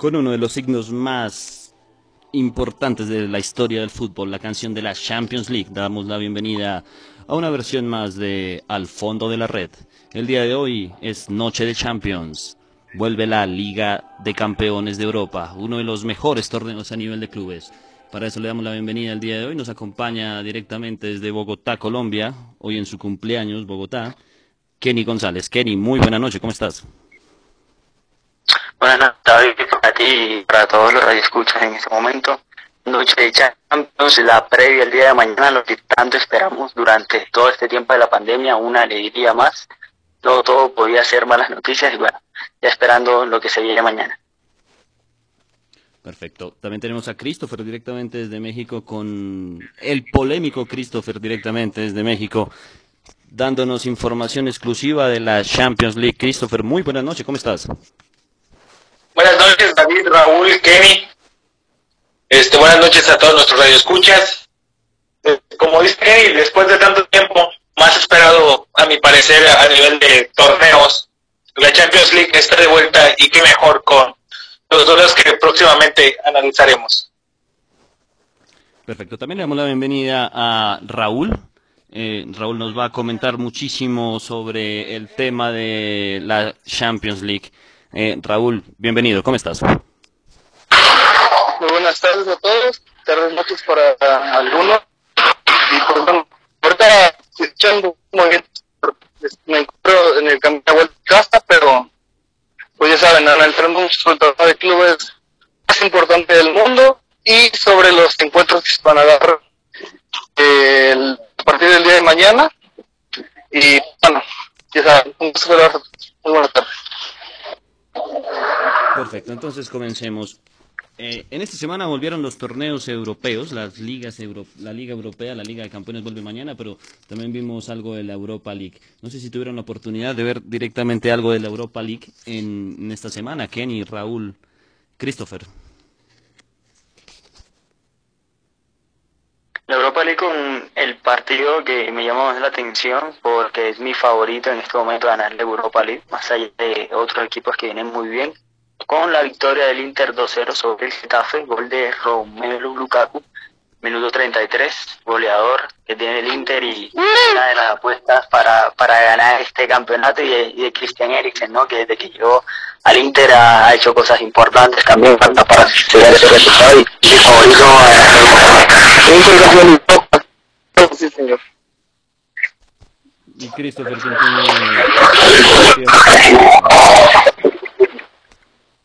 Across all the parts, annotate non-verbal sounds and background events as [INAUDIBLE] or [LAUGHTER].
con uno de los signos más importantes de la historia del fútbol, la canción de la Champions League. Damos la bienvenida a una versión más de Al fondo de la red. El día de hoy es Noche de Champions. Vuelve la Liga de Campeones de Europa, uno de los mejores torneos a nivel de clubes. Para eso le damos la bienvenida el día de hoy. Nos acompaña directamente desde Bogotá, Colombia, hoy en su cumpleaños, Bogotá, Kenny González. Kenny, muy buena noche, ¿cómo estás? Buenas noches, y para todos los radioescuchas en este momento. Noche de Champions, la previa el día de mañana, lo que tanto esperamos durante todo este tiempo de la pandemia, una alegría más. Todo, todo podía ser malas noticias y bueno, ya esperando lo que se viene mañana. Perfecto. También tenemos a Christopher directamente desde México con el polémico Christopher directamente desde México, dándonos información exclusiva de la Champions League. Christopher, muy buenas noches, ¿cómo estás? Buenas noches, David, Raúl, Kenny. Este, buenas noches a todos nuestros radioescuchas. Eh, como dice Kenny, después de tanto tiempo, más esperado, a mi parecer, a nivel de torneos, la Champions League está de vuelta y qué mejor con los duelos que próximamente analizaremos. Perfecto. También le damos la bienvenida a Raúl. Eh, Raúl nos va a comentar muchísimo sobre el tema de la Champions League. Eh, Raúl, bienvenido, ¿cómo estás? Muy buenas tardes a todos, tardes noches para algunos. Y pues bueno, ahorita escuchando muy bien, me encuentro en el camino de vuelta pero pues ya saben, analizando un resultado de clubes más importante del mundo y sobre los encuentros que se van a dar el, a partir del día de mañana. Y bueno, ya saben, un verlos. Muy buenas tardes. Perfecto, entonces comencemos. Eh, en esta semana volvieron los torneos europeos, las ligas la Liga Europea, la Liga de Campeones vuelve mañana, pero también vimos algo de la Europa League. No sé si tuvieron la oportunidad de ver directamente algo de la Europa League en, en esta semana, Kenny, Raúl, Christopher. La Europa League con el partido que me llamó más la atención porque es mi favorito en este momento ganar la Europa League, más allá de otros equipos que vienen muy bien, con la victoria del Inter 2-0 sobre el Getafe, gol de Romelu Lukaku, minuto 33, goleador que tiene el Inter y una de las apuestas para, para ganar este campeonato y de, y de Christian Eriksen, ¿no? que desde que llegó al Inter ha, ha hecho cosas importantes también para, para llegar a ese resultado y mi favorito eh, Inter. Sí, señor. Y Christopher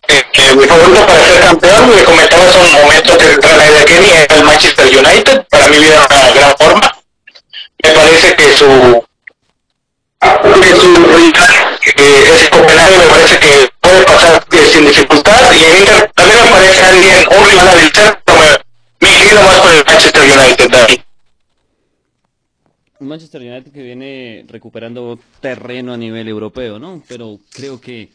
eh, mi favorito para ser campeón, me comentaba hace un momento que la de Kenny es el Manchester United, para mí viene una gran forma. Me parece que su que su eh, ese Copenhague me parece que puede pasar sin dificultad y el Inter también me parece alguien, un rival a vencer, pero me, me más por el Manchester United, David. Manchester United que viene recuperando terreno a nivel europeo, ¿no? Pero creo que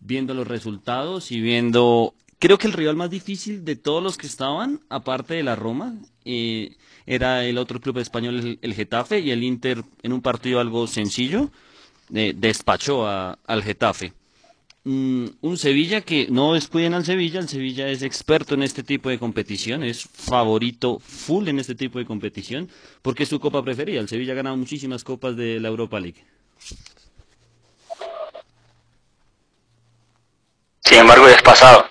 viendo los resultados y viendo, creo que el rival más difícil de todos los que estaban, aparte de la Roma, eh, era el otro club español, el, Getafe, y el Inter en un partido algo sencillo eh, despachó al Getafe. Mm, un Sevilla que no descuiden al Sevilla, el Sevilla es experto en este tipo de competición, es favorito full en este tipo de competición, porque es su copa preferida. El Sevilla ha ganado muchísimas copas de la Europa League. Sin embargo, ya es pasado.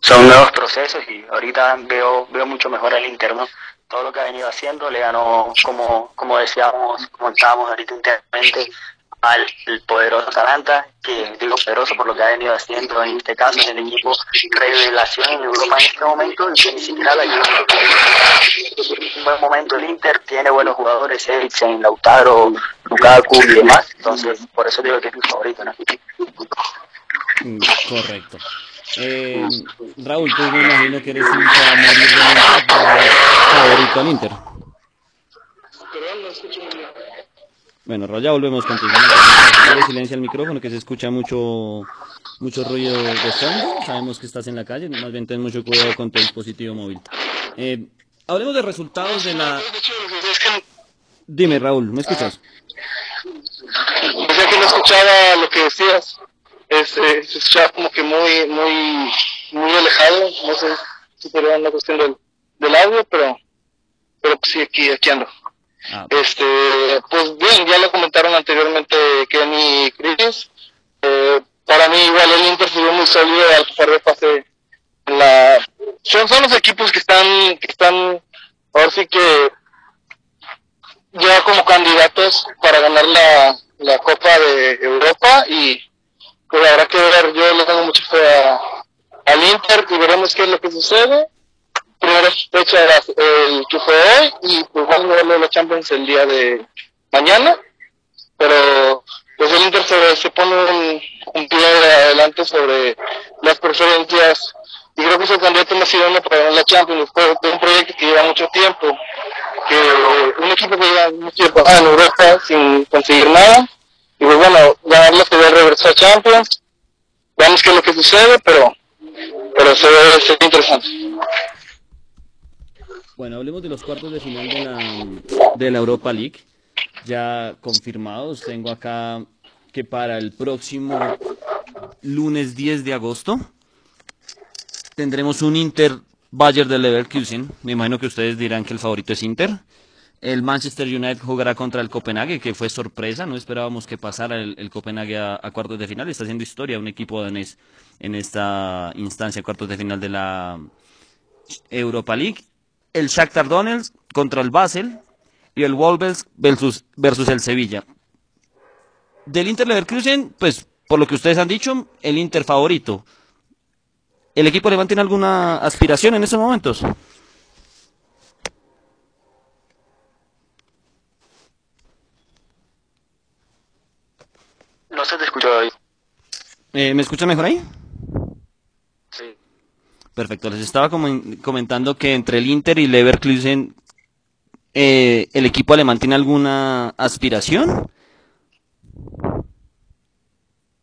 Son nuevos procesos y ahorita veo veo mucho mejor al Inter, ¿no? Todo lo que ha venido haciendo le ganó, como, como decíamos, como estábamos ahorita internamente, al poderoso Atalanta, que digo poderoso por lo que ha venido haciendo en este caso en el equipo revelación en Europa en este momento y que ni siquiera la un buen momento el Inter, tiene buenos jugadores, Eriksen, Lautaro, Lukaku y demás, entonces por eso digo que es mi favorito, ¿no? [LAUGHS] Correcto. Eh, Raúl, tú me imagino que eres pero favorito al Inter. Bueno, Raúl, ya volvemos contigo. Dale silencio al micrófono que se escucha mucho mucho ruido de fondo. Sabemos que estás en la calle, más bien ten mucho cuidado con tu dispositivo móvil. Eh, hablemos de resultados de la... Dime, Raúl, ¿me escuchas? Decía que no escuchaba lo que decías. Es, eh, se escuchaba como que muy, muy, muy alejado, no sé si sería una cuestión del, del audio, pero, pero sí, aquí, aquí ando. Ah, Este, pues bien, ya lo comentaron anteriormente Kenny y Chris. Eh, para mí igual el Inter se muy sólido al pasar de fase en la son, son los equipos que están que están ahora sí que ya como candidatos para ganar la, la Copa de Europa y pues habrá que ver, yo le tengo mucha fe al Inter y veremos qué es lo que sucede. Primera fecha era el que fue hoy y pues vamos a verlo la Champions el día de mañana, pero pues el Inter se, se pone un, un pie adelante sobre las preferencias y creo que es el candidato más idóneo para la Champions después de un proyecto que lleva mucho tiempo que un equipo que lleva mucho tiempo en Europa sin conseguir nada y pues bueno, ganarlo se ve regresar a Champions veamos qué es lo que sucede pero pero se ve interesante Bueno, hablemos de los cuartos de final de la, de la Europa League. Ya confirmados, tengo acá que para el próximo lunes 10 de agosto tendremos un Inter Bayern de Leverkusen. Me imagino que ustedes dirán que el favorito es Inter. El Manchester United jugará contra el Copenhague, que fue sorpresa, no esperábamos que pasara el, el Copenhague a, cuartos de final. Está haciendo historia un equipo danés en esta instancia, cuartos de final de la Europa League. El Shakhtar Donetsk contra el Basel y el Wolves versus, versus el Sevilla. Del Inter Leverkusen, pues por lo que ustedes han dicho, el Inter favorito. ¿El equipo alemán tiene alguna aspiración en estos momentos? No se te escuchó ahí. Eh, ¿Me escuchan mejor ahí? Sí. Perfecto, les estaba comen- comentando que entre el Inter y Leverkusen, eh, ¿el equipo alemán tiene alguna aspiración?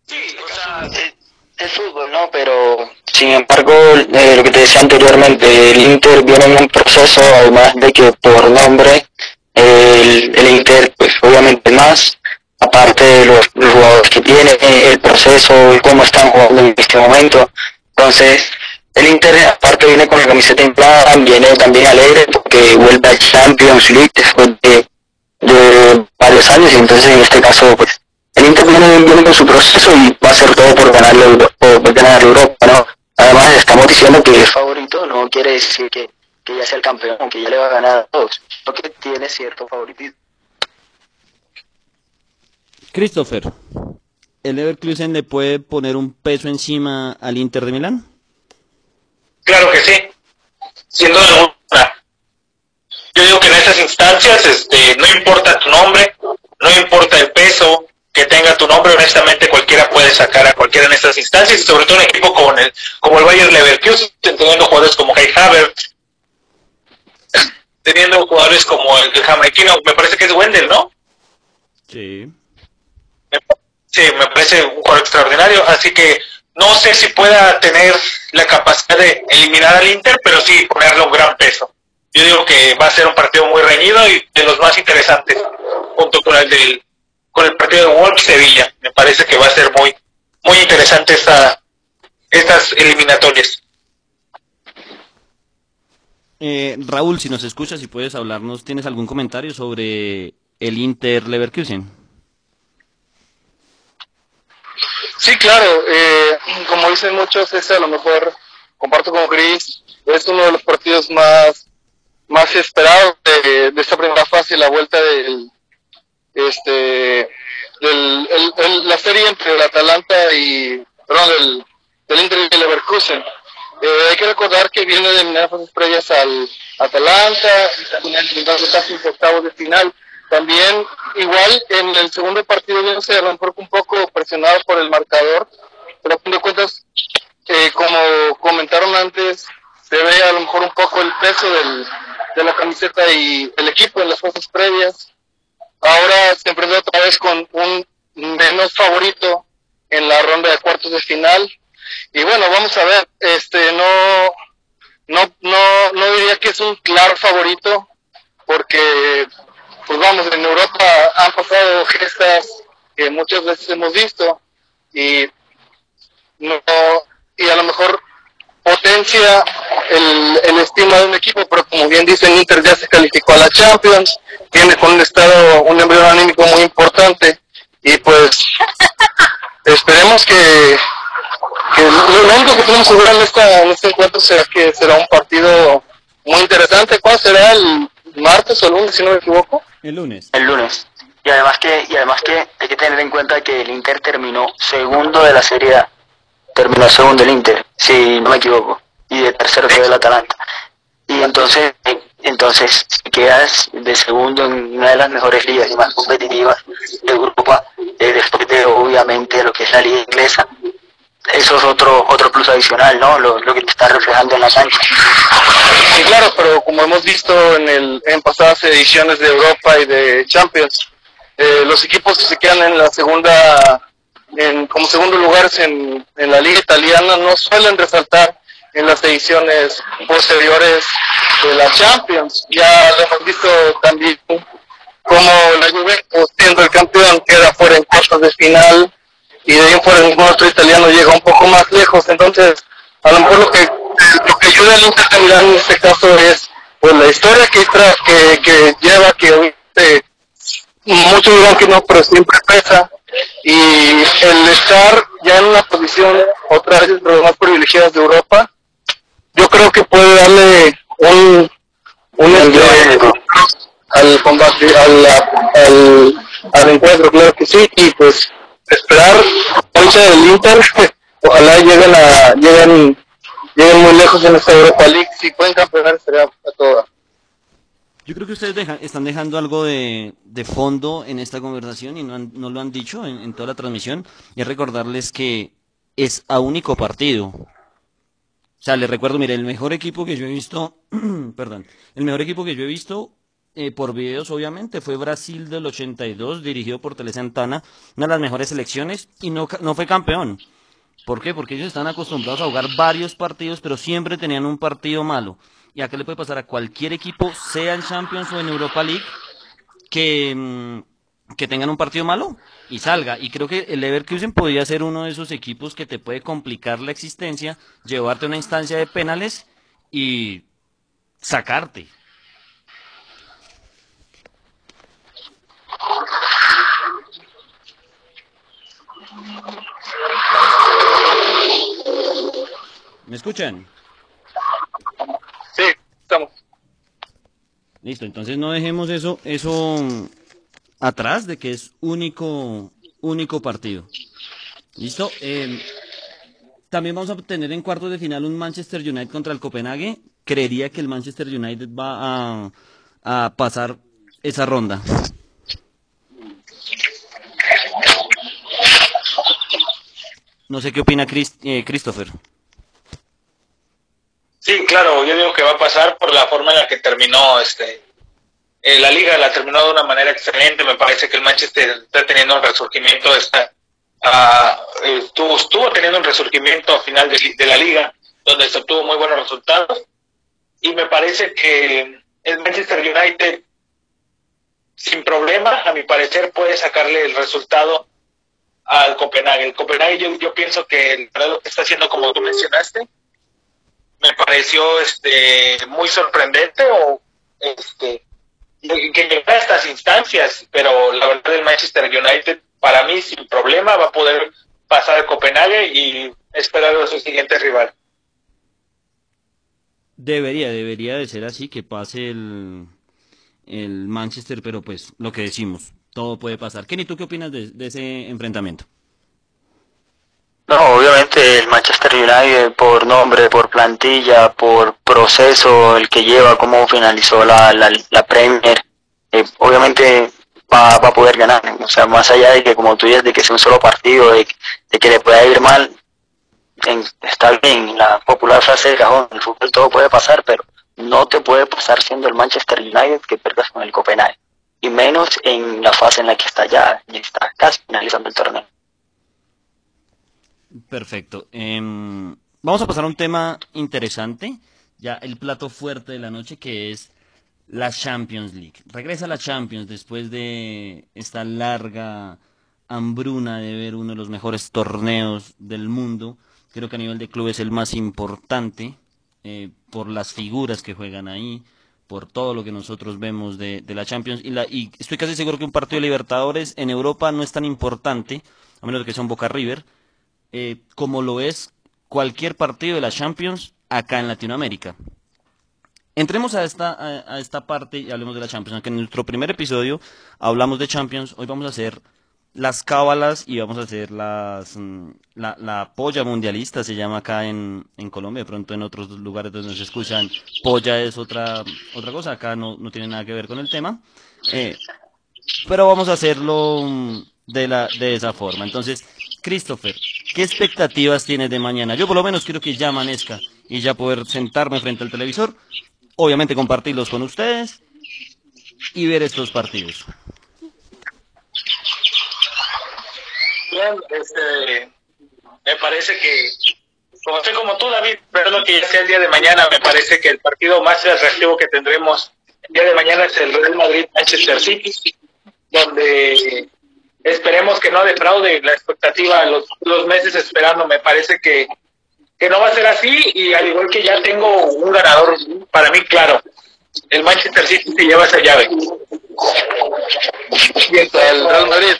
Sí, o sea, es, es fútbol, ¿no? Pero, sin embargo, eh, lo que te decía anteriormente, el Inter viene en un proceso, además de que por nombre, el, el Inter, pues obviamente más, aparte de los, jugadores que tiene, el proceso, el cómo están jugando en este momento. Entonces, el Inter, aparte viene con la camiseta inflada, viene también alegre porque vuelve a Champions League después de, varios años y entonces en este caso, pues, el Inter viene, con su proceso y va a hacer todo por ganar por, ganar Europa, ¿no? Además estamos diciendo que es favorito, no quiere decir que, que ya sea el campeón, que ya le va a ganar a todos, lo que tiene cierto favoritismo. Christopher, ¿el Leverkusen le puede poner un peso encima al Inter de Milán? Claro que sí, sin duda alguna. Yo digo que en estas instancias este, no importa tu nombre, no importa el peso que tenga tu nombre, honestamente cualquiera puede sacar a cualquiera en estas instancias, y sobre todo un equipo como el, como el Bayern Leverkusen, teniendo jugadores como Kai Havertz, teniendo jugadores como el, el jamaiquino, me parece que es Wendel, ¿no? Sí. Sí, me parece un jugador extraordinario, así que no sé si pueda tener la capacidad de eliminar al Inter, pero sí ponerle un gran peso. Yo digo que va a ser un partido muy reñido y de los más interesantes, junto con el del con el partido de Wolves Sevilla. Me parece que va a ser muy muy interesante esta estas eliminatorias. Eh, Raúl, si nos escuchas y puedes hablarnos, ¿tienes algún comentario sobre el Inter Leverkusen? Sí, claro, eh, como dicen muchos, ese a lo mejor, comparto con Chris, es uno de los partidos más, más esperados de, de esta primera fase, la vuelta del, este, del, el- el- la serie entre el Atalanta y, perdón, del, del Inter y el Leverkusen. Eh, hay que recordar que viene de eliminar fases previas al Atalanta, y también casi octavos de final. También, igual, en el segundo partido viene se mejor un poco presionado por el marcador, pero a fin de cuentas, eh, como comentaron antes, se ve a lo mejor un poco el peso del, de la camiseta y el equipo en las fases previas. Ahora se enfrenta otra vez con un menos favorito en la ronda de cuartos de final. Y bueno, vamos a ver, este no no no no diría que es un claro favorito porque pues vamos, en Europa han pasado gestas que muchas veces hemos visto y no y a lo mejor potencia el, el estima de un equipo, pero como bien dicen, Inter ya se calificó a la Champions, tiene con un estado, un embrión anímico muy importante, y pues esperemos que, que lo único que que ver en, esta, en este encuentro será que será un partido muy interesante. ¿Cuál será el martes o el lunes, si no me equivoco? El lunes. El lunes. Y además que, y además que hay que tener en cuenta que el Inter terminó segundo de la Serie A. Terminó segundo el Inter, si no me equivoco. Y de tercero quedó el Atalanta. Y entonces, entonces quedas de segundo en una de las mejores ligas y más competitivas de Europa, después de obviamente lo que es la liga inglesa, eso es otro otro plus adicional, ¿no? Lo, que te está reflejando en la cancha. Sí, claro, pero como hemos visto en, el, en pasadas ediciones de Europa y de Champions, eh, los equipos que se quedan en la segunda, en, como segundo lugares en, en la liga italiana no suelen resaltar en las ediciones posteriores de la Champions. Ya lo hemos visto también como la Juventus, siendo el campeón, queda fuera en cuartos de final y de ahí fuera ningún otro italiano llega un poco más lejos. Entonces, a lo mejor lo que, lo que ayuda al Inter Milán en este caso es pues la historia que, tra que, que lleva, que obviamente muchos dirán que no, pero siempre pesa. Y el estar ya en una posición otra vez entre las más privilegiadas de Europa, yo creo que puede darle un, un este, al combate, al, al, al encuentro, claro que sí, y pues esperar cancha del Inter, [LAUGHS] ojalá lleguen a, lleguen, lleguen muy lejos en esta Europa League, si pueden campeonar sería a toda. Yo creo que ustedes están dejando algo de, de fondo en esta conversación y no, han- no lo han dicho en, toda la transmisión. Es recordarles que es a único partido. O sea, les recuerdo, mire, el mejor equipo que yo he visto, [CLEARS THROAT] perdón, el mejor equipo que yo he visto eh, por videos, obviamente, fue Brasil del 82, dirigido por Tele Santana, una de las mejores selecciones y no, no fue campeón. ¿Por qué? Porque ellos están acostumbrados a jugar varios partidos, pero siempre tenían un partido malo. ¿Y a qué le puede pasar a cualquier equipo, sea en Champions o en Europa League, que, mm, que tengan un partido malo y salga? Y creo que el Leverkusen podría ser uno de esos equipos que te puede complicar la existencia, llevarte a una instancia de penales y sacarte. ¿Me escuchan? Sí, estamos. Listo, entonces no dejemos eso, eso atrás de que es único, único partido. Listo. Eh, también vamos a tener en cuartos de final un Manchester United contra el Copenhague. Creería que el Manchester United va a, a pasar esa ronda. No sé qué opina Chris- eh, Christopher. Sí, claro, yo digo que va a pasar por la forma en la que terminó este eh, la liga, la terminó de una manera excelente, me parece que el Manchester está teniendo un resurgimiento, está, eh, estuvo, estuvo teniendo un resurgimiento a final de, de la liga, donde se obtuvo muy buenos resultados, y me parece que el Manchester United, sin problema, a mi parecer, puede sacarle el resultado al Copenhague. El Copenhague yo, yo pienso que para lo que está haciendo, como tú mencionaste, me pareció este muy sorprendente o este que llegara a estas instancias, pero la verdad el Manchester United para mí sin problema va a poder pasar a Copenhague y esperar a su siguiente rival. Debería, debería de ser así, que pase el, el Manchester, pero pues lo que decimos, todo puede pasar. Kenny, ¿tú qué opinas de, ese enfrentamiento? No, obviamente el Manchester United por nombre, por plantilla, por proceso, el que lleva, cómo finalizó la, la, Premier, eh, obviamente va, va a poder ganar. O sea, más allá de que, como tú dices, de que sea un solo partido, de, de que le pueda ir mal, en- está bien, la popular frase de cajón, el fútbol todo puede pasar, pero no te puede pasar siendo el Manchester United que pierdas con el Copenhague. Y menos en la fase en la que está ya, está casi finalizando el torneo. Perfecto. Em, vamos a pasar a un tema interesante, ya el plato fuerte de la noche, que es la Champions League. Regresa la Champions después de esta larga hambruna de ver uno de los mejores torneos del mundo. Creo que a nivel de club es el más importante eh, por las figuras que juegan ahí, por todo lo que nosotros vemos de, la Champions. Y, la, y estoy casi seguro que un partido de Libertadores en Europa no es tan importante, a menos que sea un Boca River, eh, como lo es cualquier partido de la Champions acá en Latinoamérica. Entremos a esta, a, a esta parte y hablemos de la Champions. Aunque en nuestro primer episodio hablamos de Champions, hoy vamos a hacer las cábalas y vamos a hacer las mm, la, la polla mundialista se llama acá en, en Colombia de pronto en otros lugares donde nos escuchan polla es otra otra cosa acá no, no tiene nada que ver con el tema eh, pero vamos a hacerlo mm, de la de esa forma. Entonces Christopher qué expectativas tienes de mañana yo por lo menos quiero que ya amanezca y ya poder sentarme frente al televisor obviamente compartirlos con ustedes y ver estos partidos Este, me parece que, como estoy como tú, David, perdón que ya sea el día de mañana, me parece que el partido más atractivo que tendremos el día de mañana es el Real Madrid-Manchester City, donde esperemos que no defraude la expectativa los, los meses esperando. Me parece que, que no va a ser así y al igual que ya tengo un ganador para mí claro. El Manchester City se lleva esa llave. Y el Real Madrid.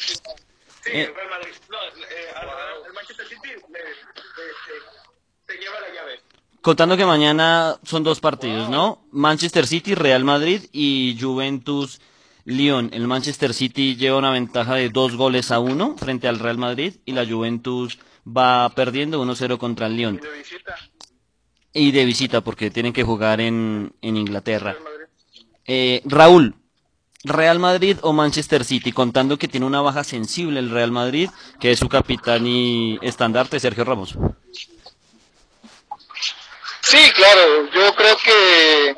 Sí, el Real Madrid. No, eh, al- Manchester City le- se lleva la llave. Contando que mañana son dos partidos, ¿no? Manchester City, Real Madrid y Juventus Lyon. El Manchester City lleva una ventaja de dos goles a uno frente al Real Madrid y la Juventus va perdiendo 1-0 contra el Lyon. De visita. Y de visita porque tienen que jugar en, en Inglaterra. Eh, Raúl, Real Madrid o Manchester City, contando que tiene una baja sensible el Real Madrid, que es su capitán y estandarte Sergio Ramos. Sí, claro, yo creo que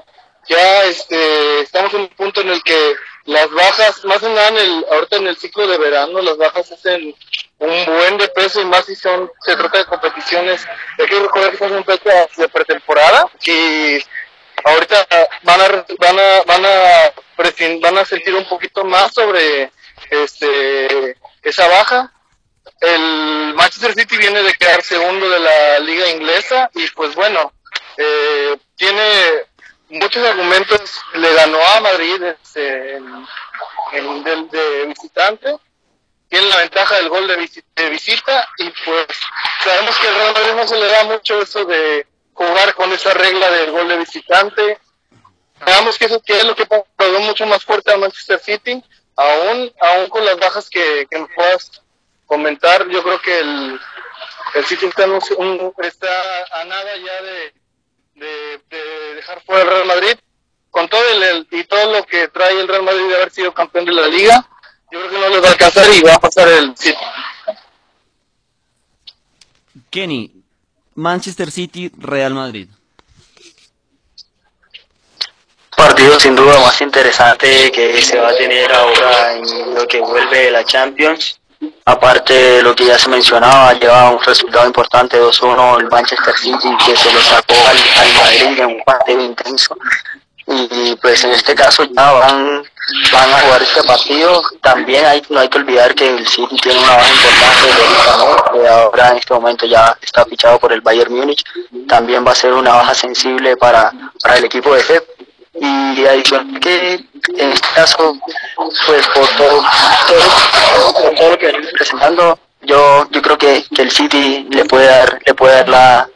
ya este, estamos en un punto en el que las bajas, más en nada en el, ahorita en el ciclo de verano, las bajas hacen un buen de peso y más si son, se trata de competiciones, hay que recordar que estamos en fecha de pretemporada y ahorita van a, van a, van a, van a sentir un poquito más sobre este, esa baja. El Manchester City viene de quedar segundo de la liga inglesa y pues bueno, eh, tiene muchos argumentos, le ganó a Madrid este, en, en- del- de, visitante, tiene la ventaja del gol de, de visita y pues sabemos que el Real Madrid no se le da mucho eso de jugar con esa regla del gol de visitante. Veamos que eso es lo que pagó mucho más fuerte a Manchester City, aún, aún con las bajas que, que me puedas comentar, yo creo que el, el City está, un- está a nada ya de, de, de dejar fuera el Real Madrid. Con todo el, el- y todo lo que trae el Real Madrid de haber sido campeón de la liga, yo creo que no les va a alcanzar y va a pasar el City. Kenny, Manchester City, Real Madrid. partido sin duda más interesante que se va a tener ahora en lo que vuelve la Champions. Aparte de lo que ya se mencionaba, lleva un resultado importante 2-1 el Manchester City que se lo sacó al, al Madrid en un partido intenso. Y pues en este caso ya van, jugar este partido. También hay, no hay que olvidar que el City tiene una baja importante de que ahora en este momento ya está fichado por el Bayern Múnich. También va a ser una baja sensible para, para el equipo de Pep y adicional que en este caso pues por todo, todo, por todo lo que presentando yo yo creo que, que el City le puede dar le puede dar la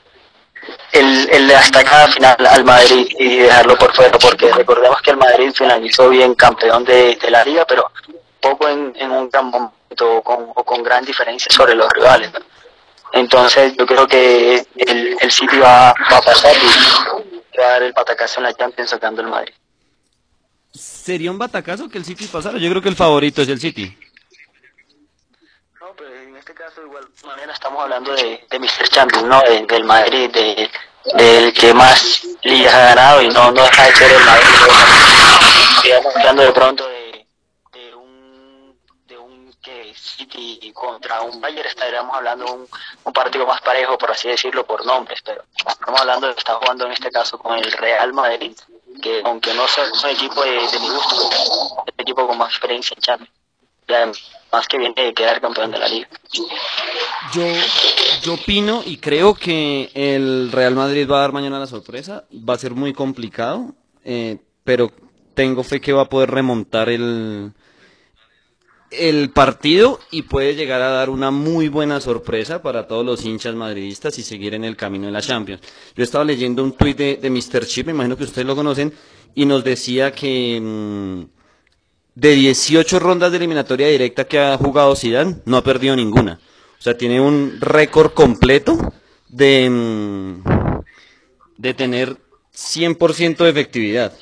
el, el hasta cada final al Madrid y dejarlo por fuera porque recordemos que el Madrid finalizó bien campeón de, de la liga pero poco en, en un gran momento o con, o con gran diferencia sobre los rivales entonces yo creo que el, el City va, va a pasar y va a dar el patacazo en la Champions sacando el Madrid. ¿Sería un batacazo que el City pasara? Yo creo que el favorito es el City. En este caso igual manera estamos hablando de, de Mr. Champions, ¿no? De- del Madrid, de, del que más ligas ha ganado y no, no deja de ser el Madrid. Estamos hablando de pronto de, de un de un que City contra un Bayern estaríamos hablando de un, partido más parejo, por así decirlo, por nombres, pero estamos hablando de que está jugando en este caso con el Real Madrid, que aunque no sea un equipo de, de mi gusto, es el equipo con más experiencia en Champions. Y que viene de quedar campeón de la liga. Yo, yo opino y creo que el Real Madrid va a dar mañana la sorpresa. Va a ser muy complicado, eh, pero tengo fe que va a poder remontar el, el partido y puede llegar a dar una muy buena sorpresa para todos los hinchas madridistas y seguir en el camino de la Champions. Yo estaba leyendo un tuit de, de Mr. Chip, me imagino que ustedes lo conocen, y nos decía que mm, de 18 rondas de eliminatoria directa que ha jugado Zidane, no ha perdido ninguna. O sea, tiene un récord completo de, mm, de tener 100% de efectividad.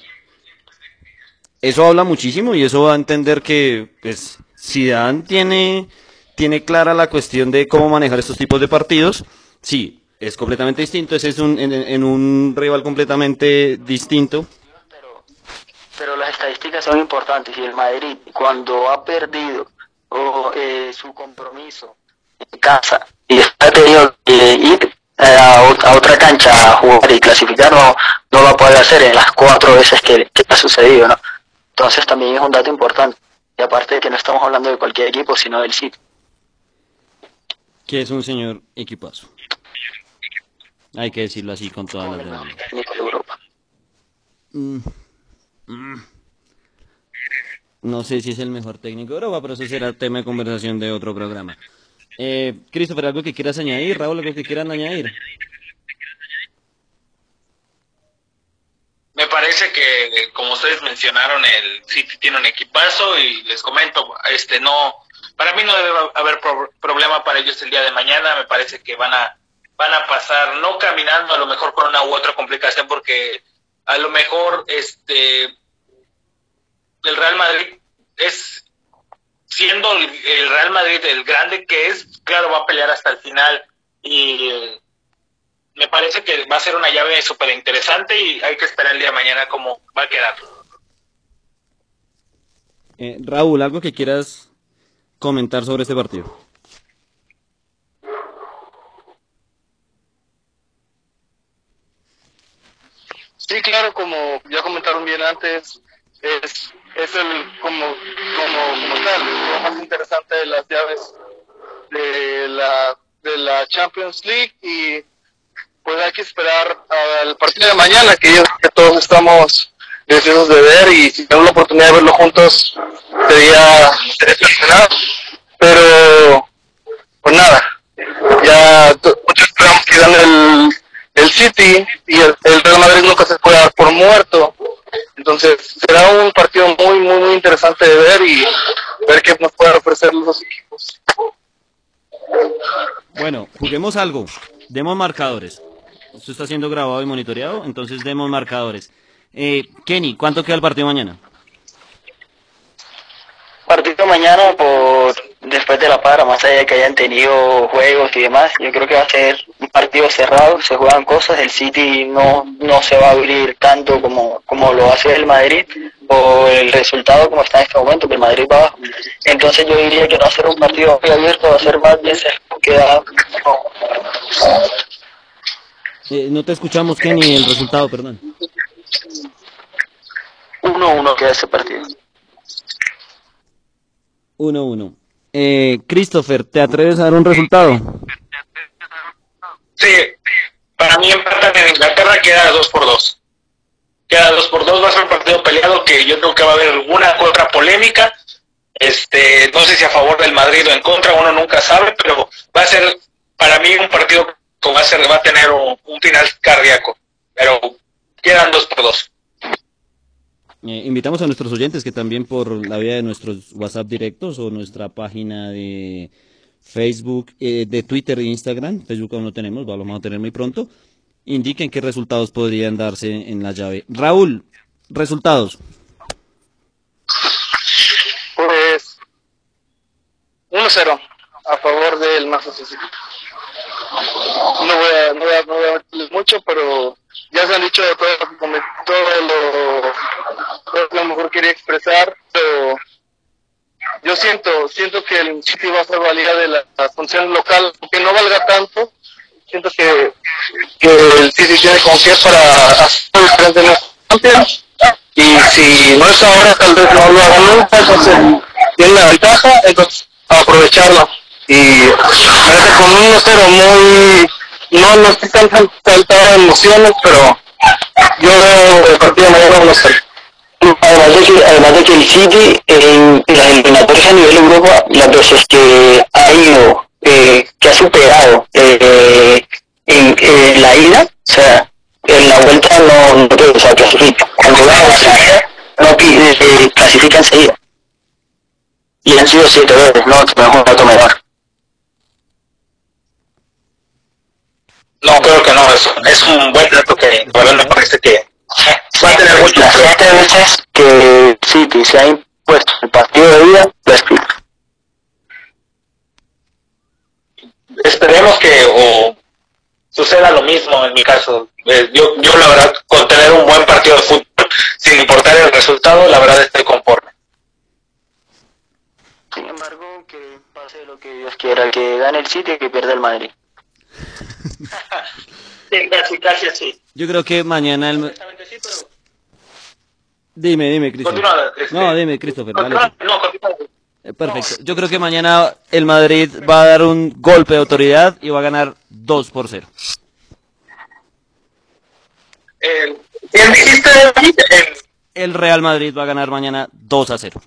Eso habla muchísimo y eso va a entender que pues, Zidane tiene, tiene clara la cuestión de cómo manejar estos tipos de partidos. Sí, es completamente distinto. Ese es un, en, en un rival completamente distinto. Pero, las estadísticas son importantes y el Madrid cuando ha perdido o, eh, su compromiso en casa y ha tenido que ir a, a, otra cancha a jugar y clasificar no, no lo puede hacer en las cuatro veces que, que ha sucedido, ¿no? Entonces también es un dato importante. Y aparte de que no estamos hablando de cualquier equipo, sino del City. Que es un señor equipazo. Hay que decirlo así con todas las demás. Técnico de Europa. Mm, mm. No sé si es el mejor técnico de Europa, pero eso será tema de conversación de otro programa. Eh, Christopher, ¿algo que quieras añadir? Raúl, ¿algo que quieran añadir? Me parece que, como ustedes mencionaron, el City tiene un equipazo y les comento, este no, para mí no debe haber pro problema para ellos el día de mañana. Me parece que van a van a pasar no caminando, a lo mejor con una u otra complicación, porque a lo mejor este el Real Madrid es siendo el Real Madrid el grande que es, claro, va a pelear hasta el final y me parece que va a ser una llave súper interesante y hay que esperar el día de mañana cómo va a quedar. Eh, Raúl, ¿algo que quieras comentar sobre este partido? Sí, claro, como ya comentaron bien antes, es, el como, como, tal, lo más interesante de las llaves de la, de la Champions League y pues hay que esperar al partido de mañana, que, yo, que todos estamos deseosos de ver y si tenemos la oportunidad de verlo juntos sería. Pero, pues nada, ya muchos esperamos que gane el, el City y el, el, Real Madrid nunca se puede dar por muerto. Entonces será un partido muy, muy, muy interesante de ver y ver qué nos pueden ofrecer los dos equipos. Bueno, juguemos algo. Demos marcadores. Esto está siendo grabado y monitoreado, entonces demos marcadores. Eh, Kenny, ¿cuánto queda el partido mañana? Partido mañana por después de la para, más allá de que hayan tenido juegos y demás, yo creo que va a ser un partido cerrado, se juegan cosas, el City no, no se va a abrir tanto como, como lo hace el Madrid, o el resultado como está en este momento, que el Madrid va abajo. Entonces yo diría que no va a ser un partido muy abierto, va a ser más bien cerrado, queda eh, no te escuchamos, Kenny, el resultado, perdón. 1-1 queda ese partido. 1-1. Eh, Christopher, ¿te atreves a dar un resultado? Sí, para mí empatan en Inglaterra queda 2 por 2. Queda 2 por 2, va a ser un partido peleado que yo creo que va a haber alguna otra polémica. Este, no sé si a favor del Madrid o en contra, uno nunca sabe, pero va a ser para mí un partido que va a, ser, va a tener un, final cardíaco. Pero quedan 2 por 2. Eh, invitamos a nuestros oyentes que también por la vía de nuestros WhatsApp directos o nuestra página de Facebook, eh, de Twitter e Instagram, Facebook aún no tenemos, lo vamos a tener muy pronto, indiquen qué resultados podrían darse en la llave. Raúl, resultados. Pues 1-0 a favor del City. No voy a, no voy a, no mucho, pero ya se han dicho todo lo que lo, que a lo mejor quería expresar, pero yo siento, siento que el City va a ser valía de la, función local, aunque no valga tanto, siento que, que el City tiene con qué para hacer diferente y si no es ahora, tal vez no lo haga nunca, entonces tiene la ventaja, entonces aprovecharla. Y parece con un 1-0 muy no no estoy tan faltado emociones pero yo veo el partido mañana 1-0 Además de, que, además de que el City en, las eliminatorias a nivel Europa, las veces que ha ido, eh, que ha superado eh, en, la ida, o sea, en la vuelta no, no o sea, clasifica. Cuando va a no eh, clasifica. Y han sido siete veces, no, no un dato menor. No, creo que no, es, es un buen dato que me parece que va a tener mucho Las siete veces que City se ha impuesto el partido de ida, lo explica. Esperemos que o suceda lo mismo en mi caso. Eh, yo, yo la verdad, con tener un buen partido de fútbol, sin importar el resultado, la verdad estoy conforme. Sin embargo, que pase lo que Dios quiera, que gane el City y que pierda el Madrid. Sí, casi, casi así. Yo creo que mañana el... Dime, dime, Christopher. Este- No, dime, Christopher. tú. no, continúa. Eh, Perfecto. Yo creo que mañana el Madrid va a dar un golpe de autoridad y va a ganar 2 por 0. Eh, ¿Quién dijiste? Eh, El Real Madrid va a ganar mañana 2 a 0.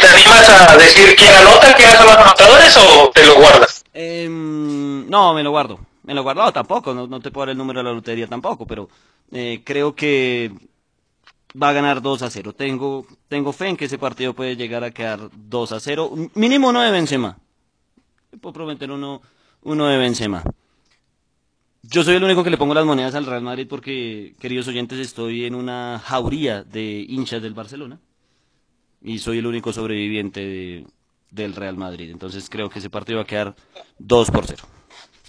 ¿Te animas a decir quién anota, quiénes son los anotadores o te lo guardas? Em, no, me lo guardo. Me lo guardo. Tampoco. No, no te puedo dar el número de la lotería tampoco, pero eh, creo que va a ganar 2 a 0. Tengo, tengo fe en que ese partido puede llegar a quedar 2 a 0. Mínimo uno de Benzema. Puedo prometer uno, uno de Benzema. Yo soy el único que le pongo las monedas al Real Madrid porque, queridos oyentes, estoy en una jauría de hinchas del Barcelona y soy el único sobreviviente de- del Real Madrid. Entonces creo que ese partido va a quedar 2 por 0.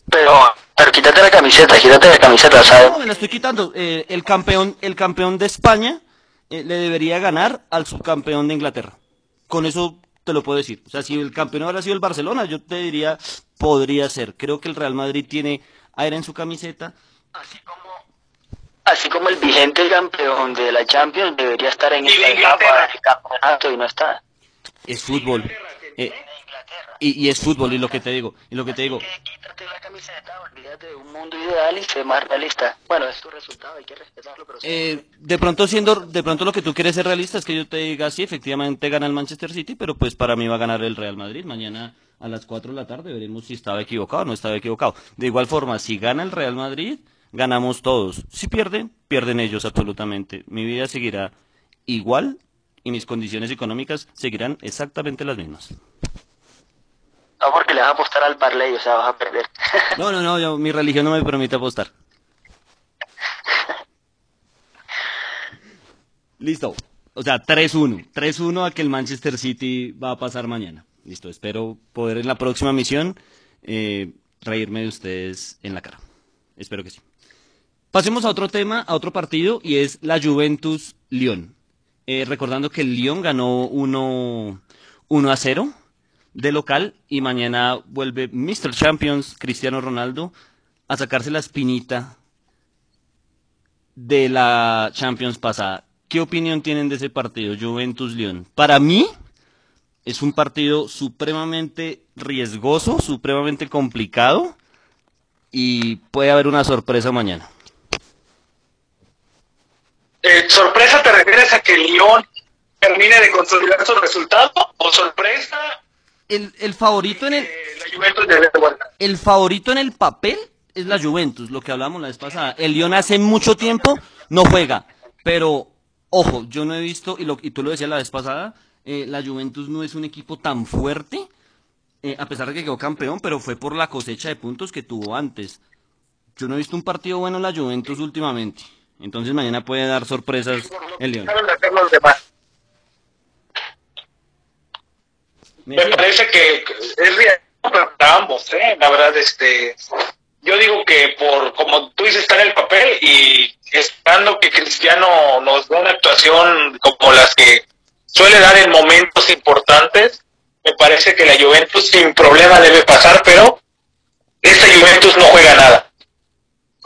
Pero, pero quítate la camiseta, quítate la camiseta, ¿sabes? No, me la estoy quitando. Eh, el campeón, el campeón de España eh, le debería ganar al subcampeón de Inglaterra. Con eso te lo puedo decir. O sea, si el campeón hubiera sido el Barcelona, yo te diría, podría ser. Creo que el Real Madrid tiene aire en su camiseta. Así como, así como el vigente campeón de la Champions debería estar en de esta etapa del campeonato y no está. Es fútbol. Eh, y, y es fútbol, y lo que te digo, y lo que te digo. Que quítate la camiseta, olvídate de un mundo ideal y sé más realista. Bueno, es tu resultado, hay que respetarlo, pero. Eh, de pronto siendo, de pronto lo que tú quieres ser realista es que yo te diga, sí, efectivamente gana el Manchester City, pero pues para mí va a ganar el Real Madrid. Mañana a las 4 de la tarde veremos si estaba equivocado o no estaba equivocado. De igual forma, si gana el Real Madrid, ganamos todos. Si pierden, pierden ellos absolutamente. Mi vida seguirá igual y mis condiciones económicas seguirán exactamente las mismas. No porque le vas a apostar al parlay, o sea, vas a perder. No, no, no, yo- mi religión no me permite apostar. Listo. O sea, 3-1. 3-1 a que el Manchester City va a pasar mañana. Listo. Espero poder en la próxima misión eh, reírme de ustedes en la cara. Espero que sí. Pasemos a otro tema, a otro partido, y es la Juventus-Lyon. Eh, recordando que el Lyon ganó 1, 1 a 0 de local y mañana vuelve Mr. Champions Cristiano Ronaldo a sacarse la espinita de la Champions pasada. ¿Qué opinión tienen de ese partido, Juventus-Lyon? Para mí es un partido supremamente riesgoso, supremamente complicado y puede haber una sorpresa mañana. Eh, ¿Sorpresa te refieres a que Lyon termine de consolidar su resultado? ¿O sorpresa El, el favorito en el, eh, la Juventus el favorito en el papel es la Juventus, lo que hablamos la vez pasada. El Lyon hace mucho tiempo no juega, pero ojo, yo no he visto, y, lo, y tú lo decías la vez pasada, eh, la Juventus no es un equipo tan fuerte, eh, a pesar de que quedó campeón, pero fue por la cosecha de puntos que tuvo antes. Yo no he visto un partido bueno en la Juventus últimamente. Entonces mañana puede dar sorpresas el demás. Me parece que es riesgo para ambos, ¿eh? La verdad, este, yo digo que por, como tú dices, está en el papel y esperando que Cristiano nos dé una actuación como las que suele dar en momentos importantes, me parece que la Juventus sin problema debe pasar, pero esta Juventus no juega nada.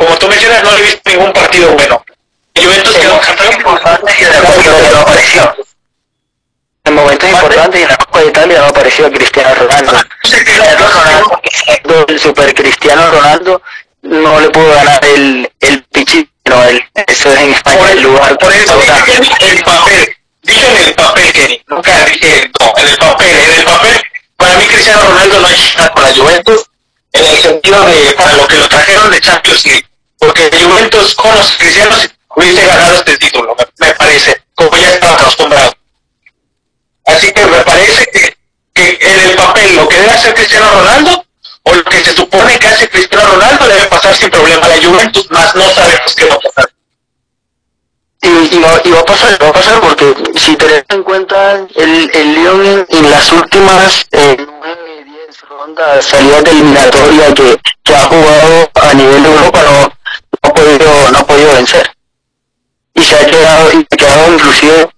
Como tú mencionas, no he visto ningún partido bueno. La Juventus quedó campeón y en la Copa de Italia no apareció. En momentos importantes y en la Copa de Italia no apareció. Cristiano Ronaldo. el super Cristiano Ronaldo no le pudo ganar el, el pichito, él. Eso es en España el lugar. Por eso, el papel, dije en el papel, Kenny, nunca dije, no, en el papel, en el papel, para mí Cristiano Ronaldo no es con la Juventus, en el sentido de para lo que lo trajeron de Champions League, porque Juventus con los cristianos hubiese ganado este título, me, parece, como ya estaba acostumbrado. Así que me parece que, en el papel lo que debe hacer Cristiano Ronaldo o lo que se supone que hace Cristiano Ronaldo debe pasar sin problema a la Juventus, más no sabemos qué va a pasar. Y, y, va, y, va, a pasar, va a pasar porque si tenés en cuenta el, el Lyon en las últimas eh, 9, 10 rondas salidas de eliminatoria que, que ha jugado a nivel de Europa no ha podido, no ha podido vencer. Y se ha quedado, y ha quedado inclusive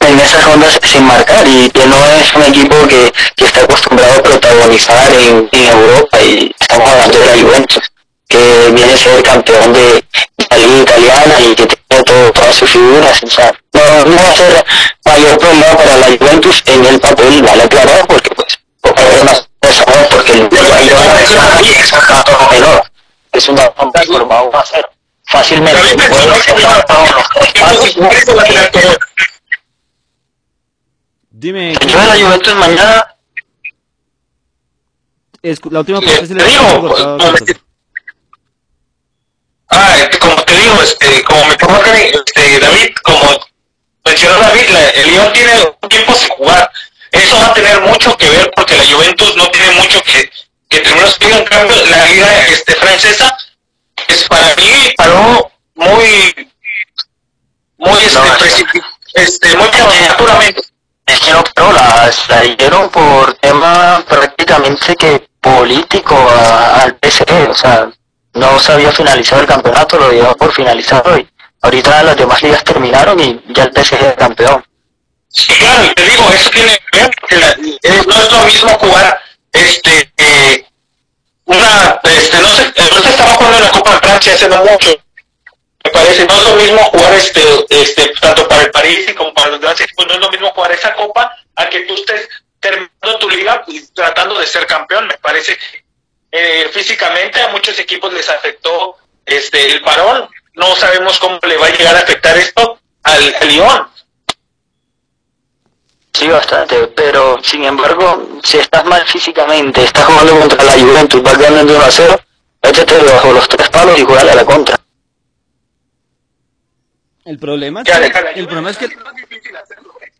en esas rondas sin marcar y que no es un equipo que, que está acostumbrado a protagonizar en, en Europa y estamos hablando de la Juventus que viene a ser campeón de la liga italiana y que tiene todo, todas sus figuras. No, va a ser mayor problema para la Juventus en el papel, vale aclarar, porque pues, porque el es menor. Es una formado va a ser fácilmente. Dime. Yo de la Juventus mañana. Es, la última se le digo, Ah, este, como te digo, este, como me provoca este, David, como mencionó David, la, el Lyon tiene un tiempo sin jugar. Eso va a tener mucho que ver porque la Juventus no tiene mucho que, que terminó en cambio la liga este, francesa es para mí paró muy muy este, no, este muy prematuramente es que no pero la, la dieron por tema prácticamente que político al PSG o sea no se había finalizado el campeonato, lo dio por finalizado hoy. Ahorita las demás ligas terminaron y ya el PSG es campeón. Sí, claro, te digo, eso tiene que ver, no es lo mismo jugar, este, eh, una, este, no sé, no se estaba jugando en la Copa de Francia hace no mucho, me parece, no es lo mismo jugar, este, este, tanto para el París como para los demás equipos, no es lo mismo jugar esa Copa a que tú estés terminando tu liga y tratando de ser campeón, me parece eh, físicamente a muchos equipos les afectó este el parón. No sabemos cómo le va a llegar a afectar esto al, al Lyon. Sí, bastante, pero sin embargo, si estás mal físicamente, estás jugando contra la Juventus, vas ganando 1 a 0, échate bajo los tres palos y jugale a la contra. El problema es que, el problema es que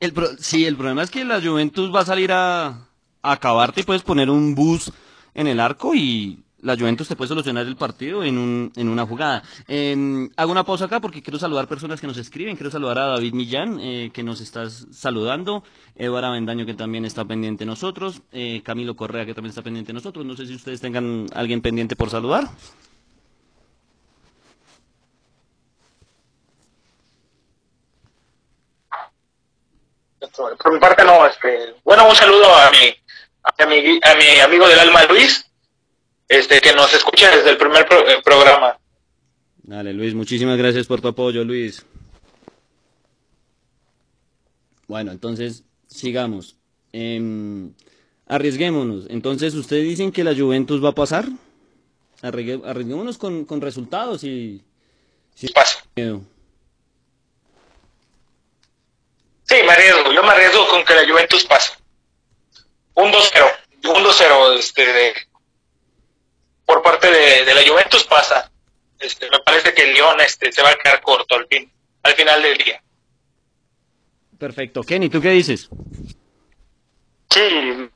el pro, sí, el problema es que la Juventus va a salir a, a acabarte y puedes poner un bus en el arco y la Juventus te puede solucionar el partido en, un, en una jugada. Eh, hago una pausa acá porque quiero saludar personas que nos escriben. Quiero saludar a David Millán, eh, que nos está saludando. Eduardo Avendaño, que también está pendiente de nosotros. Eh, Camilo Correa, que también está pendiente de nosotros. No sé si ustedes tengan alguien pendiente por saludar. Por mi parte no, este, bueno, un saludo a mi a mi, a mi amigo del alma Luis, este que nos escucha desde el primer eh, programa. Dale Luis, muchísimas gracias por tu apoyo Luis. Bueno, entonces sigamos. Eh, arriesguémonos. Entonces, ¿ustedes dicen que la Juventus va a pasar? Arriesguémonos con, con resultados y... Si... Pasa. Sí, me arriesgo. Yo me arriesgo con que la Juventus pase un 2-0, un 2-0 este, por parte de, de, la Juventus pasa. Este, me parece que el León este, se va a quedar corto al, fin, al final del día. Perfecto. Kenny, ¿tú qué dices? Sí,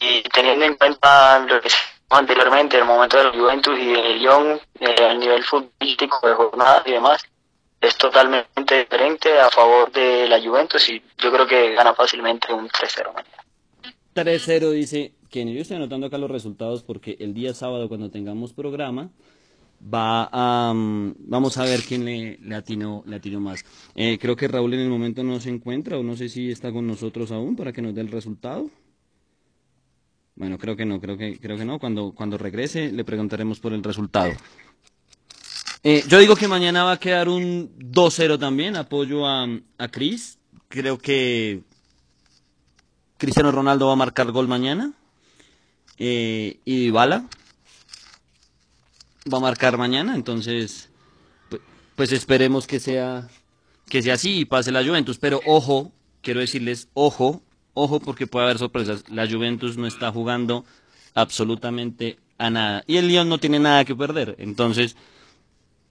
y teniendo en cuenta lo que anteriormente, el momento de la Juventus y el Lyon, eh, al nivel futbolístico de jornadas y demás, es totalmente diferente a favor de la Juventus y yo creo que gana fácilmente un 3-0 mañana. 3-0 dice yo estoy anotando acá los resultados porque el día sábado cuando tengamos programa va a, um, vamos a ver quién le, le, atinó, le atinó más. Eh, creo que Raúl en el momento no se encuentra o no sé si está con nosotros aún para que nos dé el resultado. Bueno, creo que no, creo que, creo que no. Cuando, cuando regrese le preguntaremos por el resultado. Eh, yo digo que mañana va a quedar un 2-0 también, apoyo a, a Cris. Creo que Cristiano Ronaldo va a marcar gol mañana. Eh, y Dybala va a marcar mañana, entonces pues esperemos que sea que sea así y pase la Juventus, pero ojo, quiero decirles ojo, ojo porque puede haber sorpresas. La Juventus no está jugando absolutamente a nada. Y el Lyon no tiene nada que perder, entonces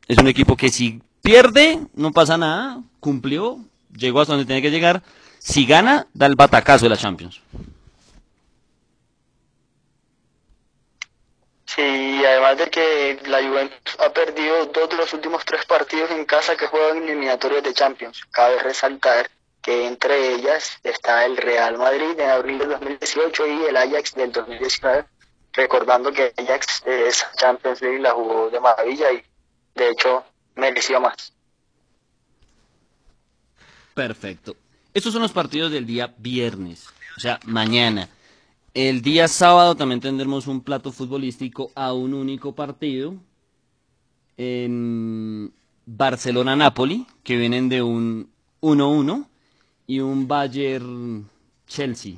es un equipo que si pierde no pasa nada, cumplió, llegó hasta donde tiene que llegar, si gana da el batacazo de la Champions. Sí, además de que la Juventus ha perdido dos de los últimos tres partidos en casa que juegan en eliminatorios de Champions. Cabe resaltar que entre ellas está el Real Madrid en abril del 2018 y el Ajax del 2019, recordando que Ajax es Champions League la jugó de maravilla y de hecho mereció más. Perfecto. Estos son los partidos del día viernes, o sea, mañana. El día sábado también tendremos un plato futbolístico a un único partido en Barcelona-Napoli, que vienen de un 1-1, y un Bayern-Chelsea,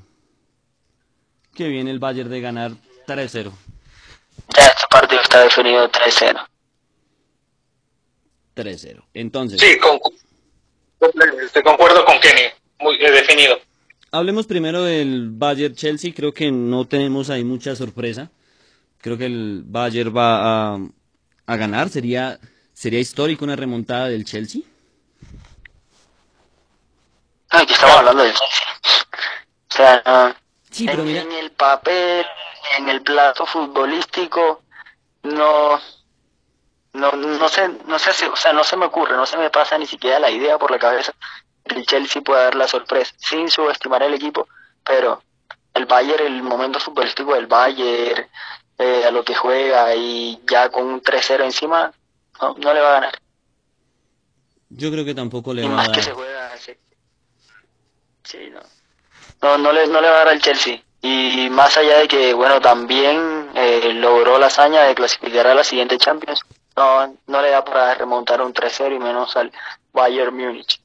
que viene el Bayern de ganar 3-0. Ya este partido está definido 3-0. 3-0. Entonces. Sí, con, concuerdo con Kenny, muy eh, definido. Hablemos primero del Bayern Chelsea. Creo que no tenemos ahí mucha sorpresa. Creo que el Bayern va a, ganar. Sería, sería histórico una remontada del Chelsea. Aquí estamos hablando del Chelsea. O sea, en, el papel, en el plato futbolístico, no, no, no sé, no sé, o sea, no se me ocurre, no se me pasa ni siquiera la idea por la cabeza el Chelsea puede dar la sorpresa, sin subestimar el equipo, pero el Bayern, el momento futbolístico del Bayern, eh, a lo que juega y ya con un 3-0 encima, no, no, le va a ganar. Yo creo que tampoco le y va más a dar. que se juega, sí. sí no. no. No, le, no le va a dar al Chelsea. Y más allá de que, bueno, también eh, logró la hazaña de clasificar a la siguiente Champions, no, no le da para remontar un 3-0 y menos al Bayern Múnich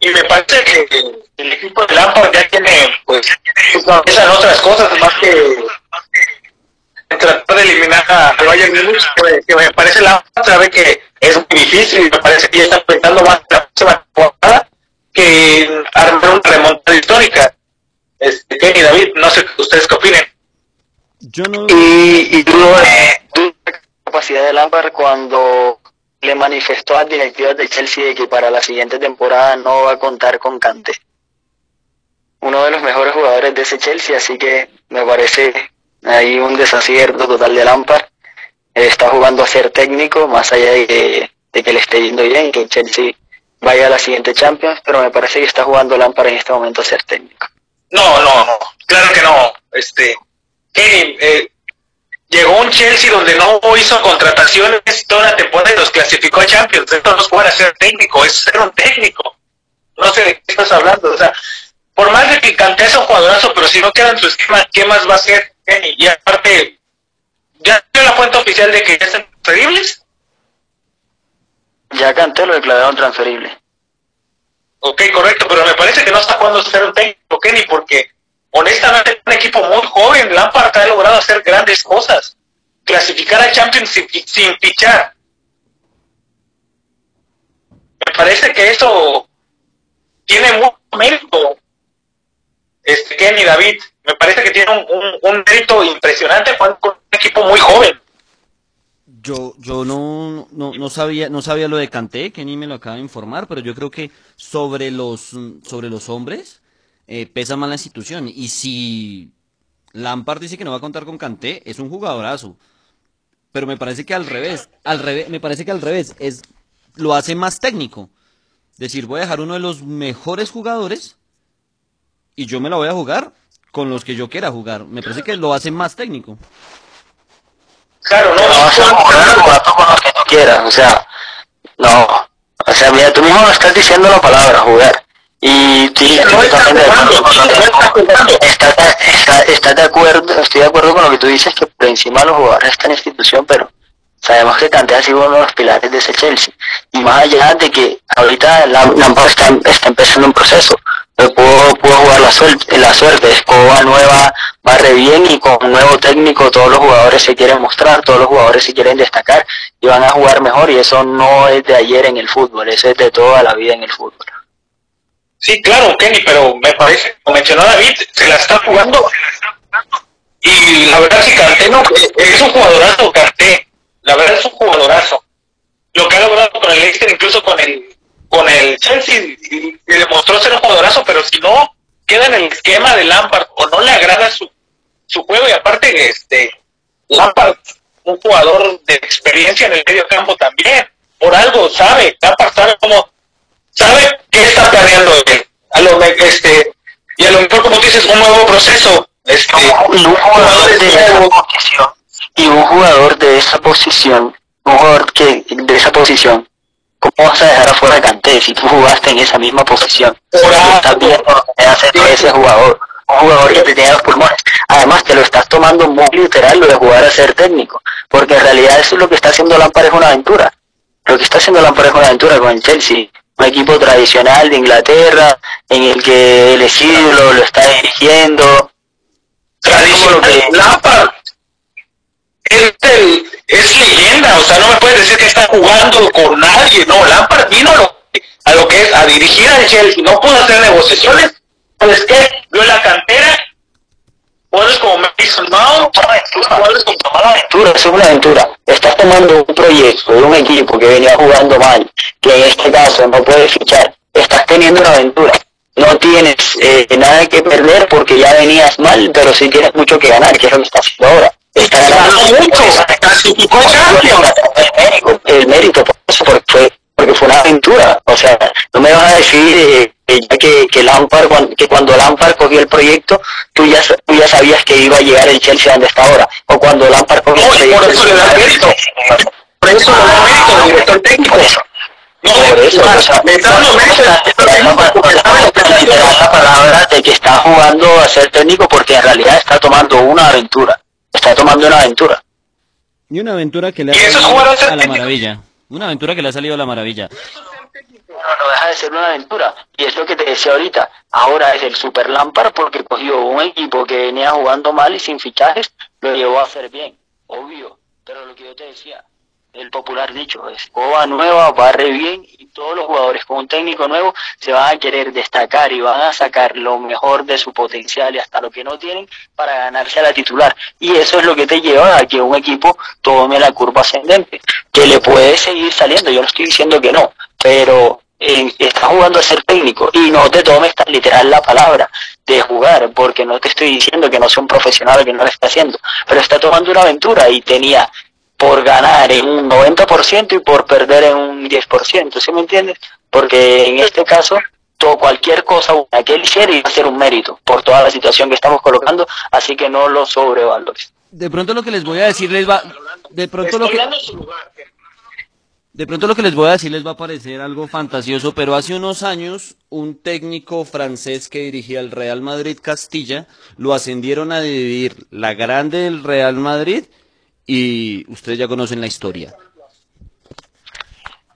y me parece que el equipo de Lampard ya tiene pues en otras cosas más que tratar de eliminar a Bayern Munich que, me parece Lampard sabe que es muy difícil y me parece que ya está pensando más en la próxima temporada que armar una remontada histórica. Este, Kenny David no sé ustedes qué opinen. Yo no y, y dudo la capacidad de Lampard cuando le manifestó a directivas de Chelsea que para la siguiente temporada no va a contar con Kante. Uno de los mejores jugadores de ese Chelsea, así que me parece ahí un desacierto total de Lampard. Está jugando a ser técnico, más allá de que, de que le esté yendo bien, que Chelsea vaya a la siguiente Champions, pero me parece que está jugando Lampard en este momento a ser técnico. No, no, no, claro que no. Este, Kenny, eh, llegó un Chelsea donde no hizo contrataciones toda la temporada y los clasificó a Champions. Esto no es jugar a ser técnico, es ser un técnico. No sé de qué estás hablando. O sea, por más de que Canté es un jugadorazo, pero si no queda en su esquema, ¿qué más va a hacer? Y aparte, ¿ya tiene la fuente oficial de que ya están transferibles? Ya Canté lo declararon transferible. Ok, correcto, pero me parece que no está jugando ser un técnico, Kenny, porque honestamente es un equipo muy joven, Lampard ha logrado hacer grandes cosas, clasificar a Champions sin, sin fichar. Me parece que eso tiene mucho mérito, este Kenny David, me parece que tiene un, un, mérito impresionante con un equipo muy joven. Yo, yo no, no, no, sabía, no sabía lo de Canté, Kenny me lo acaba de informar, pero yo creo que sobre los, sobre los hombres, eh, pesa más la institución. Y si Lampard dice que no va a contar con Canté, es un jugadorazo. Pero me parece que al revés, al revés, me parece que al revés, es, lo hace más técnico. Decir, voy a dejar uno de los mejores jugadores y yo me la voy a jugar con los que yo quiera jugar. Me parece que lo hace más técnico. Claro, no, vas a jugar con los que tú quieras, o sea, no, o sea, mira, tú mismo no estás diciendo la palabra jugar. Y sí, estás de acuerdo, estoy de acuerdo con lo que tú dices, que por encima los jugadores están en institución, pero sabemos que Kanté ha sido uno de los pilares de ese Chelsea. Y más allá de que ahorita Lampard está, está empezando un proceso, puedo, puedo jugar la suerte, la suerte, escoba nueva, barre bien y con un nuevo técnico todos los jugadores se quieren mostrar, todos los jugadores se quieren destacar y van a jugar mejor y eso no es de ayer en el fútbol, eso es de toda la vida en el fútbol. Sí, claro, Kenny, pero me parece, como mencionó David, se la está jugando y la verdad si Canté no, es un jugadorazo Canté, la verdad es un jugadorazo. Lo que ha logrado con el Leicester, incluso con el con el Chelsea y, demostró ser un jugadorazo, pero si no queda en el esquema de Lampard o no le agrada su, su juego y aparte este Lampard un jugador de experiencia en el medio campo también por algo sabe Lampard sabe cómo sabe qué está planeando él a lo este y a lo mejor como dices un nuevo proceso este y un jugador de esa posición y un jugador de esa posición un jugador que de esa posición ¿Cómo vas a dejar afuera a Canté si tú jugaste en esa misma posición? Estás viendo ese jugador, un jugador que te tiene los pulmones. Además, te lo estás tomando muy literal lo de jugar a ser técnico, porque en realidad eso es lo que está haciendo Lampard es una aventura. Lo que está haciendo Lampard es una aventura con el Chelsea, un equipo tradicional de Inglaterra, en el que el estilo lo está dirigiendo. Tradicional, que... Lampard. Es, es leyenda, o sea, no me puedes decir que está jugando con nadie, no, Lampard vino a lo, a lo que es a dirigir al Chelsea, no pudo hacer negociaciones, pues que vio la cantera, jugadores como Mason Mount, jugadores como una aventura, es una aventura, estás tomando un proyecto de un equipo que venía jugando mal, que en este caso no puede fichar, estás teniendo una aventura, no tienes eh, nada que perder porque ya venías mal, pero sí tienes mucho que ganar, que es lo que estás haciendo ahora. Está ganando mucho, clasificó El mérito, por eso, porque fue, porque fue una aventura. O sea, no me vas a decir eh, ya que, que Lampard, que cuando Lampard cogió el proyecto, tú ya, tú ya sabías que iba a llegar el Chelsea donde está ahora. O cuando Lampard cogió el proyecto. Por eso le da mérito. Por eso le da mérito al director técnico. No, por eso, o sea, me está dando la palabra de que está jugando a ser técnico porque en realidad está tomando una aventura está tomando una aventura. Y una aventura que le ha salido a la maravilla. Una aventura que le ha salido a la maravilla. No, deja de ser una aventura. Y es lo que te decía ahorita. Ahora es el Super Lampard porque cogió un equipo que venía jugando mal y sin fichajes, lo llevó a hacer bien. Obvio. Pero lo que yo te decía, el popular dicho, escoba nueva, barre bien y todos los jugadores con un técnico nuevo se van a querer destacar y van a sacar lo mejor de su potencial y hasta lo que no tienen para ganarse a la titular. Y eso es lo que te lleva a que un equipo tome la curva ascendente, que le puede seguir saliendo, yo no estoy diciendo que no, pero eh, está jugando a ser técnico y no te tomes tan literal la palabra de jugar, porque no te estoy diciendo que no sea un profesional que no lo está haciendo, pero está tomando una aventura y tenía por ganar en un 90% y por perder en un 10%, ¿sí me entiendes? Porque en este caso, todo, cualquier cosa que él hiciera iba a ser un mérito por toda la situación que estamos colocando, así que no lo sobrevalores. De pronto lo que les voy a decir les va... De pronto lo que... De pronto lo que les voy a decir les va a parecer algo fantasioso, pero hace unos años un técnico francés que dirigía el Real Madrid Castilla lo ascendieron a dividir la grande del Real Madrid y ustedes ya conocen la historia.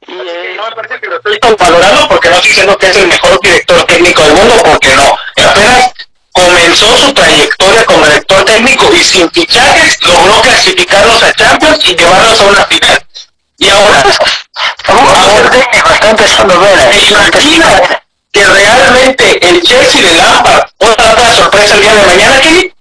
no me parece que lo estoy valorando porque no estoy diciendo que es el mejor director técnico del mundo, porque no. Apenas comenzó su trayectoria como director técnico y sin fichajes logró clasificarlos a Champions y llevarlos a una final. Y ahora, [LAUGHS] ahora está empezando a ver. Imagina que realmente el Chelsea de Lampard pueda dar la sorpresa el día de mañana, Kenny.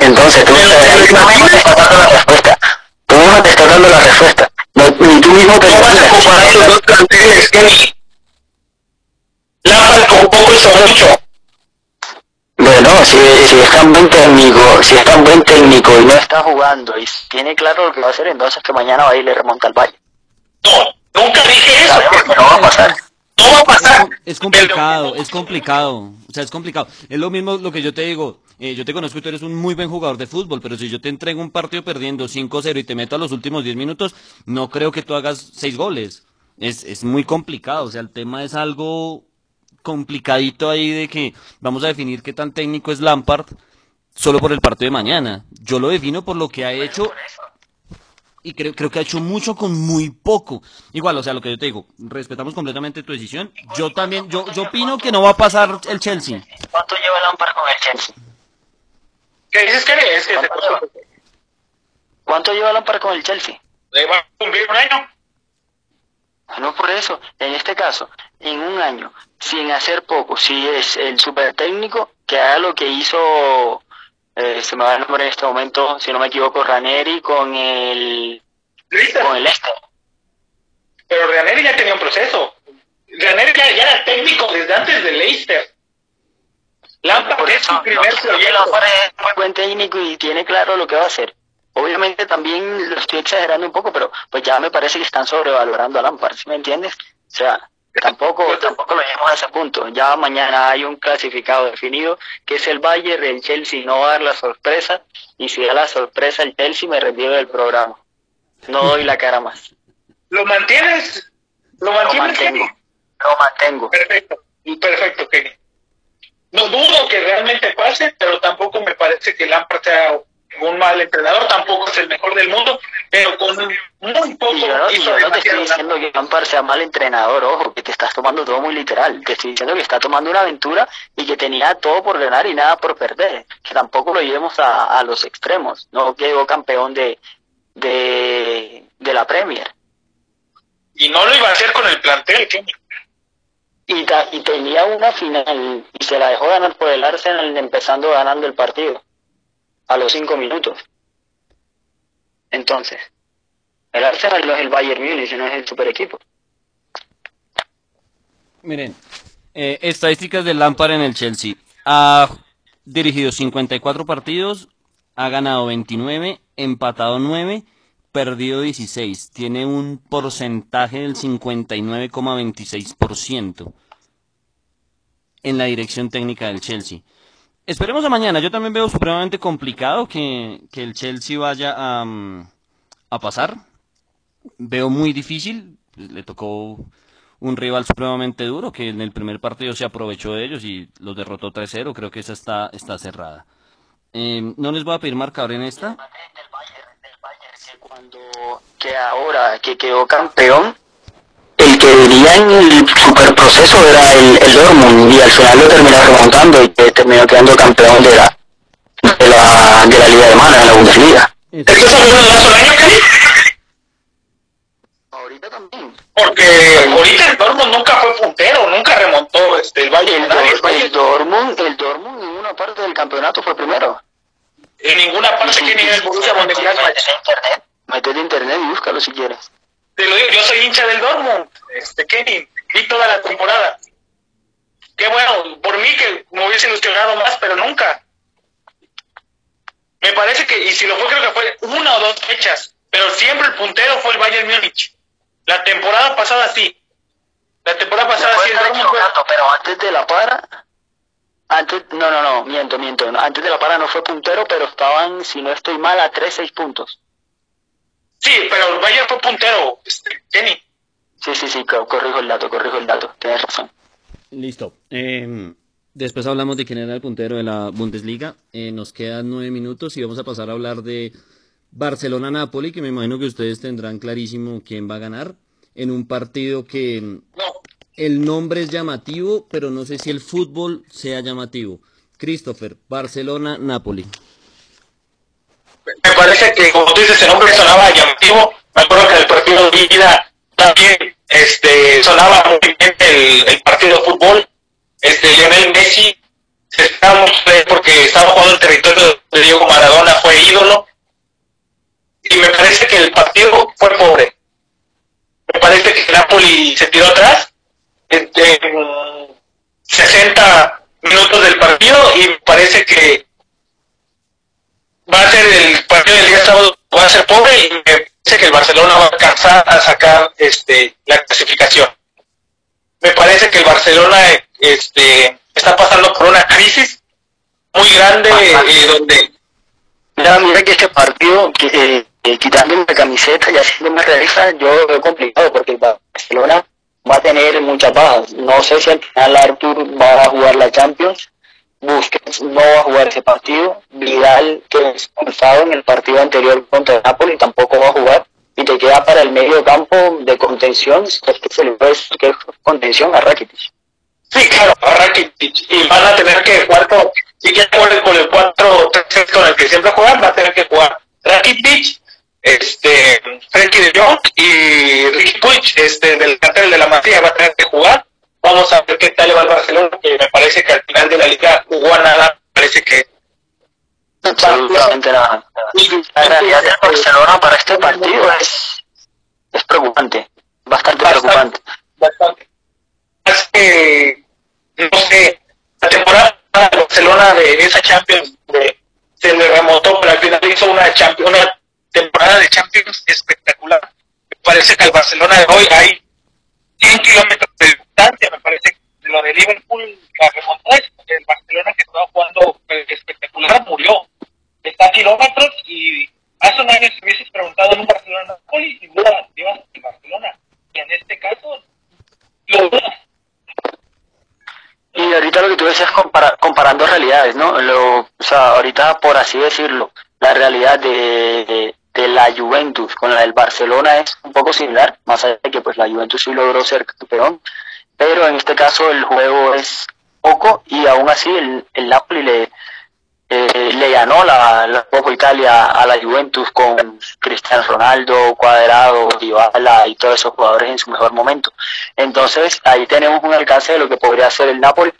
Entonces tú, mismo te estás dando la respuesta. Tú mismo te estás dando la respuesta. Ni tú mismo te estás dando comparar los dos planteles, Kenny. Lampard con poco hizo mucho. Si, si es tan buen técnico, si es tan buen técnico y no está jugando y tiene claro lo que va a hacer, entonces que mañana va a ir y le remonta al valle. No, nunca dije eso. No va a pasar. No va a pasar. Es complicado, es complicado. O sea, es complicado. Es lo mismo lo que yo te digo. Eh, yo te conozco y tú eres un muy buen jugador de fútbol, pero si yo te entrego un partido perdiendo 5-0 y te meto a los últimos 10 minutos, no creo que tú hagas 6 goles. Es, es muy complicado. O sea, el tema es algo complicadito ahí de que vamos a definir qué tan técnico es Lampard solo por el partido de mañana. Yo lo defino por lo que ha hecho y creo, creo que ha hecho mucho con muy poco. Igual, o sea, lo que yo te digo, respetamos completamente tu decisión. Yo también, yo, yo opino que no va a pasar el Chelsea. ¿Cuánto lleva Lampard con el Chelsea? ¿Qué dices que es? Que ¿Cuánto, lleva? ¿Cuánto lleva Lampard con el Chelsea? Le va a cumplir un año. No por eso, en este caso, en un año, sin hacer poco, si es el super técnico, que haga lo que hizo eh, se me va el nombre en este momento, si no me equivoco, Raneri con el con el Leicester. Pero Raneri ya tenía un proceso. Raneri ya, ya era técnico desde antes de Leicester. Lampard es su primer no. Lampard es muy buen técnico y tiene claro lo que va a hacer. Obviamente también lo estoy exagerando un poco, pero pues ya me parece que están sobrevalorando a Lampard, ¿sí me entiendes? O sea, tampoco tampoco lo llevamos a ese punto. Ya mañana hay un clasificado definido que es el Bayern, el Chelsea no va a dar la sorpresa y si da la sorpresa el Chelsea me retiro del programa. No doy la cara más. [LAUGHS] ¿Lo mantienes? ¿Lo Lo mantienes, mantengo. Kenny? Lo mantengo. Perfecto, perfecto, Kenny. No dudo que realmente pase, pero tampoco me parece que Lampard sea un mal entrenador, tampoco es el mejor del mundo, pero con muy poco Y yo no, y hizo yo no te estoy diciendo que Lampard sea mal entrenador, ojo, que te estás tomando todo muy literal. Te estoy diciendo que está tomando una aventura y que tenía todo por ganar y nada por perder. Que tampoco lo llevemos a, a los extremos. No quedó campeón de, de, de la Premier. Y no lo iba a hacer con el plantel. Y, ta- y tenía una final y se la dejó ganar por el Arsenal empezando ganando el partido a los cinco minutos. Entonces, el Arsenal no es el Bayern Múnich, no es el super equipo. Miren, eh, estadísticas de Lampard en el Chelsea. Ha dirigido 54 partidos, ha ganado 29, empatado 9, perdido 16. Tiene un porcentaje del 59,26% en la dirección técnica del Chelsea. Esperemos a mañana. Yo también veo supremamente complicado que, que el Chelsea vaya a, mm, a pasar. Veo muy difícil. Le tocó un rival supremamente duro que en el primer partido se aprovechó de ellos y los derrotó 3-0. Creo que esa está, está cerrada. Eh, no les voy a pedir marcador en esta. del Bayern, que ahora que quedó campeón, el que diría en el superproceso era el, el Dortmund y al final lo terminó remontando y que terminó quedando campeón de la de la, de la liga alemana, de la Bundesliga. ¿Estás hablando de hace un año? Ahorita también. Porque ahorita el Dortmund nunca fue puntero, nunca remontó este, el Bayern. El, Dortmund, el Dortmund en una parte del campeonato fue primero. En ninguna parte que ni en el Borussia. Métete a internet, métete a internet y búscalo si quieres. Te lo digo, yo soy hincha del Dortmund, este Kenny, vi toda la temporada. Qué bueno, por mí que me hubiese ilusionado más, pero nunca. Me parece que, y si lo fue, creo que fue una o dos fechas, pero siempre el puntero fue el Bayern Múnich. La temporada pasada sí. La temporada pasada sí el Dortmund fue... pero antes de la para, antes, no, no, no, miento, miento, antes de la para no fue puntero, pero estaban, si no estoy mal, a 3, 6 puntos. Sí, pero el Bayern fue puntero, este, Kenny. Sí, sí, sí, co- corrijo el dato, corrijo el dato, tienes razón. Listo. Eh, después hablamos de quién era el puntero de la Bundesliga. Eh, nos quedan nueve minutos y vamos a pasar a hablar de Barcelona-Napoli, que me imagino que ustedes tendrán clarísimo quién va a ganar. En un partido que No, el nombre es llamativo, pero no sé si el fútbol sea llamativo. Christopher, Barcelona-Napoli. me parece que como tú dices el nombre sonaba llamativo me acuerdo que en el partido de vida también este sonaba muy bien el, el partido de fútbol. Este Lionel Messi se porque estaba jugando en territorio de Diego Maradona fue ídolo. Y me parece que el partido fue pobre. Me parece que Napoli se tiró atrás en 60 minutos del partido y me parece que va a ser el partido del día sábado va a ser pobre y me parece que el Barcelona va a alcanzar a sacar este la clasificación me parece que el Barcelona este está pasando por una crisis muy grande eh, donde Mira, mira que este partido, que, eh, quitándome la camiseta y haciéndome realista, yo lo veo complicado porque el Barcelona va a tener muchas bajas. No sé si al final Artur va a jugar la Champions, Busquets no va a jugar ese partido, Vidal, que es expulsado en el partido anterior contra Napoli, tampoco va a jugar. y te queda para el medio campo de contención, es que se le puede que contención a Rakitic. Sí, claro, a Rakitic. Y van a tener que jugar con, si quieren con el 4 3 con el que siempre juegan, va a tener que jugar Rakitic, este, Frenkie de Jong y Ricky Puig, este, del cartel de la Masía va a tener que jugar. Vamos a ver qué tal le va al Barcelona, que me parece que al final de la liga jugó a nada, parece que absolutamente nada. La realidad del Barcelona para este partido es, es preocupante, bastante, preocupante. Bastante. Es que, no sé, la temporada de Barcelona de esa Champions de, se le remontó, pero al final hizo una, Champions, una temporada de Champions espectacular. Me parece que el Barcelona de hoy hay 100 kilómetros de distancia, me parece lo de Liverpool, la remontada, el Barcelona que estaba jugando espectacular murió está a kilómetros y hace un año si hubieses preguntado en un Barcelona Napoli, sin duda ibas a Barcelona. Y en este caso, lo. Y ahorita lo que tú decías compara comparando realidades, ¿no? Lo, o sea, ahorita por así decirlo, la realidad de, de, la Juventus con la del Barcelona es un poco similar, más allá de que pues la Juventus sí logró ser campeón, pero en este caso el juego es poco y aún así el, Napoli le, eh, le ganó la, la Copa Italia a la Juventus con Cristiano Ronaldo, Cuadrado, Dybala y todos esos jugadores en su mejor momento. Entonces ahí tenemos un alcance de lo que podría ser el Napoli.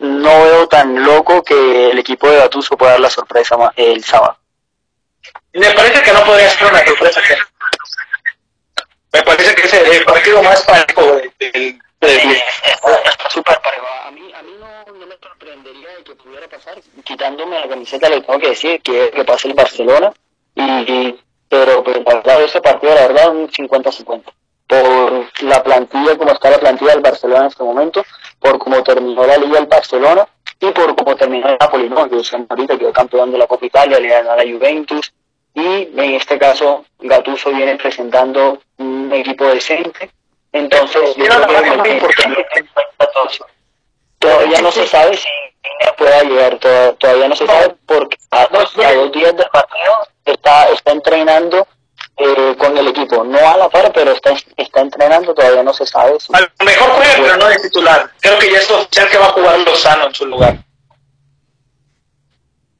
No veo tan loco que el equipo de Gattuso pueda dar la sorpresa el sábado. Me parece que no podría ser una sorpresa. Me parece que es el partido más parejo del... Está súper parejo. A mí, a mí no, me sorprendería de que pudiera pasar, quitándome la camiseta le tengo que decir que, que pase el Barcelona, y, pero, pero la verdad ese partido la verdad un 50-50 por la plantilla, como está la plantilla del Barcelona en este momento, por cómo terminó la liga del Barcelona y por cómo terminó el Napoli, ¿no? que ahorita quedó campeón de la Copa Italia, le ganó a la Juventus y en este caso Gattuso viene presentando un equipo decente, entonces yo creo que es muy importante todavía no se sabe si pueda llegar, todavía no se sabe porque a, dos días del partido está, está entrenando eh, con el equipo, no a la par, pero está, está entrenando, todavía no se sabe. Si... A lo mejor juega, pero no es titular. Creo que ya es oficial que va a jugar Lozano en su lugar.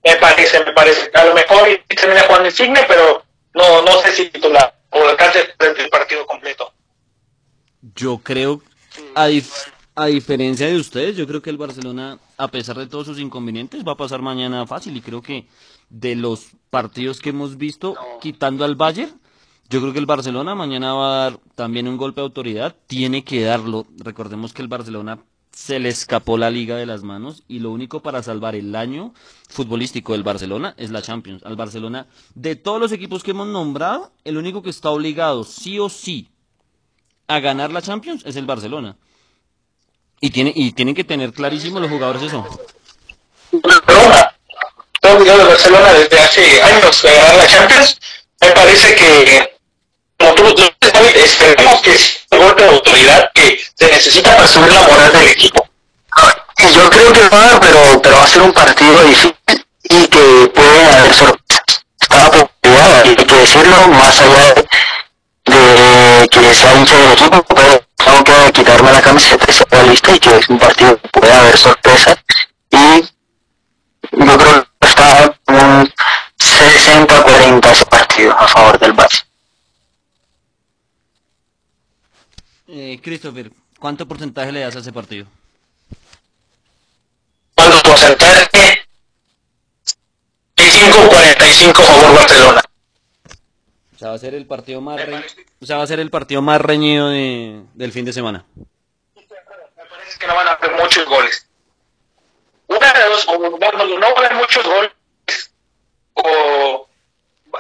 Me parece, me parece. A lo mejor termina jugando Insigne, pero no, no sé si titular o alcance el partido completo. Yo creo, a, a diferencia de ustedes, yo creo que el Barcelona, a pesar de todos sus inconvenientes, va a pasar mañana fácil. Y creo que de los partidos que hemos visto, quitando al Bayern, yo creo que el Barcelona mañana va a dar también un golpe de autoridad. Tiene que darlo. Recordemos que el Barcelona se le escapó la liga de las manos y lo único para salvar el año futbolístico del Barcelona es la Champions. Al Barcelona, de todos los equipos que hemos nombrado, el único que está obligado sí o sí a ganar la Champions es el Barcelona. Y, tiene, y tienen que tener clarísimo los jugadores eso. Barcelona, todo el de Barcelona desde hace años de ganar la Champions, me parece que, como tú esperemos que es un golpe de autoridad que se necesita para subir la moral del equipo. Y yo creo que va, pero, pero va a ser un partido difícil y que puede haber sorpresas. Hay que decirlo, más allá sea hincha del equipo, pero tengo que quitarme la camiseta y ser realista y que es un partido que puede haber sorpresas y yo creo que está un 60-40 ese partido a favor del Barça. Eh, Christopher, ¿cuánto porcentaje le das a ese partido? ¿Cuánto porcentaje? 45-45 favor Barcelona. Sea, va a ser el partido más re... o sea, va a ser el partido más reñido de, del fin de semana. Me parece que no van a haber muchos goles. Una de dos, o no van a haber muchos goles, o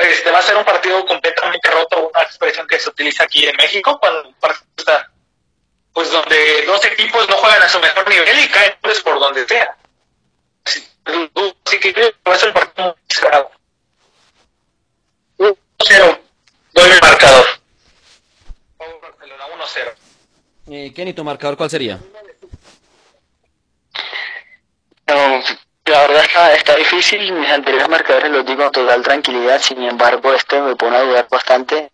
este va a ser un partido completamente roto, una expresión que se utiliza aquí en México, cuando un partido está, pues donde dos equipos no juegan a su mejor nivel y caen pues, por donde sea. Así, así que creo que va a ser el partido muy cerrado. 1-0. Doy el marcador. Barcelona 1-0. Eh, Kenny, ¿tu marcador cuál sería? No, la verdad está, está difícil. Mis anteriores marcadores los digo con total tranquilidad. Sin embargo, este me pone a dudar bastante.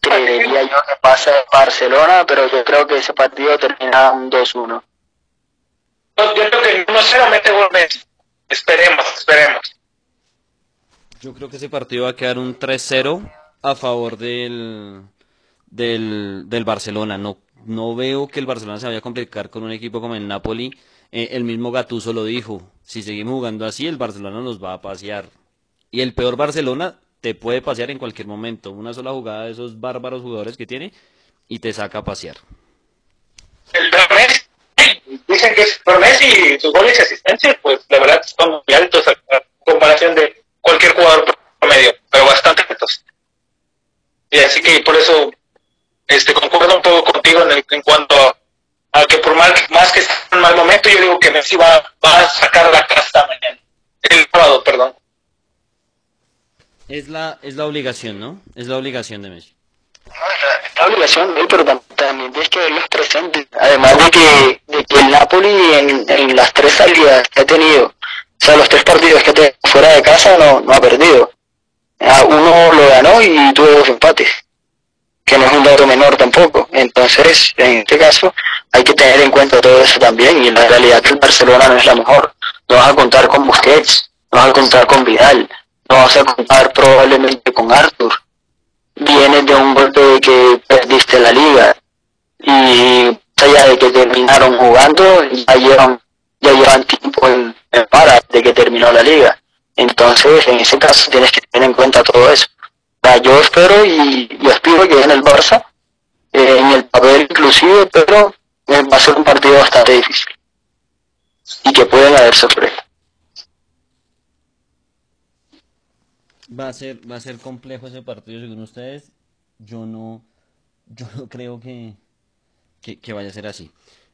creería yo que pasa Barcelona, pero yo creo que ese partido termina un 2-1. Yo creo que no 0 mete gol Esperemos, esperemos. Yo creo que ese partido va a quedar un 3-0 a favor del, del, del Barcelona. No, no veo que el Barcelona se vaya a complicar con un equipo como el Napoli. Eh, el mismo Gattuso lo dijo. Si seguimos jugando así, el Barcelona nos va a pasear. Y el peor Barcelona te puede pasear en cualquier momento. Una sola jugada de esos bárbaros jugadores que tiene y te saca a pasear. El Messi, dicen que es Messi y sus goles y asistencia, pues la verdad son muy altos a, comparación de cualquier jugador promedio, pero bastante altos. Y así que por eso este concuerdo un poco contigo en, en cuanto a, que por más, más que esté en mal momento, yo digo que Messi va, va a sacar la casta mañana. El sábado, perdón. Es la, es la obligación, ¿no? Es la obligación de Messi. No, es la, obligación de él, pero también tienes que verlos presentes. Además de que, de que el Napoli en, en, las tres salidas que ha tenido, o sea, los tres partidos que ha tenido fuera de casa no, no ha perdido. Uno lo ganó y tuvo dos empates, que no es un dato menor tampoco. Entonces, en este caso, hay que tener en cuenta todo eso también. Y en la realidad que el Barcelona no es la mejor. No vas a contar con Busquets, no vas a contar con Vidal, no vas a contar probablemente con Arthur. Vienes de un golpe de que perdiste la liga y allá de que terminaron jugando, ya llevan, ya llevan tiempo en, para de que terminó la liga. Entonces, en ese caso tienes que tener en cuenta todo eso. yo espero y, y aspiro que en el Barça, eh, en el papel inclusive, pero eh, va a ser un partido bastante difícil. Y que pueden haber sorpresas. Va a ser, va a ser complejo ese partido según ustedes. Yo no, yo no creo que, que, vaya a ser así.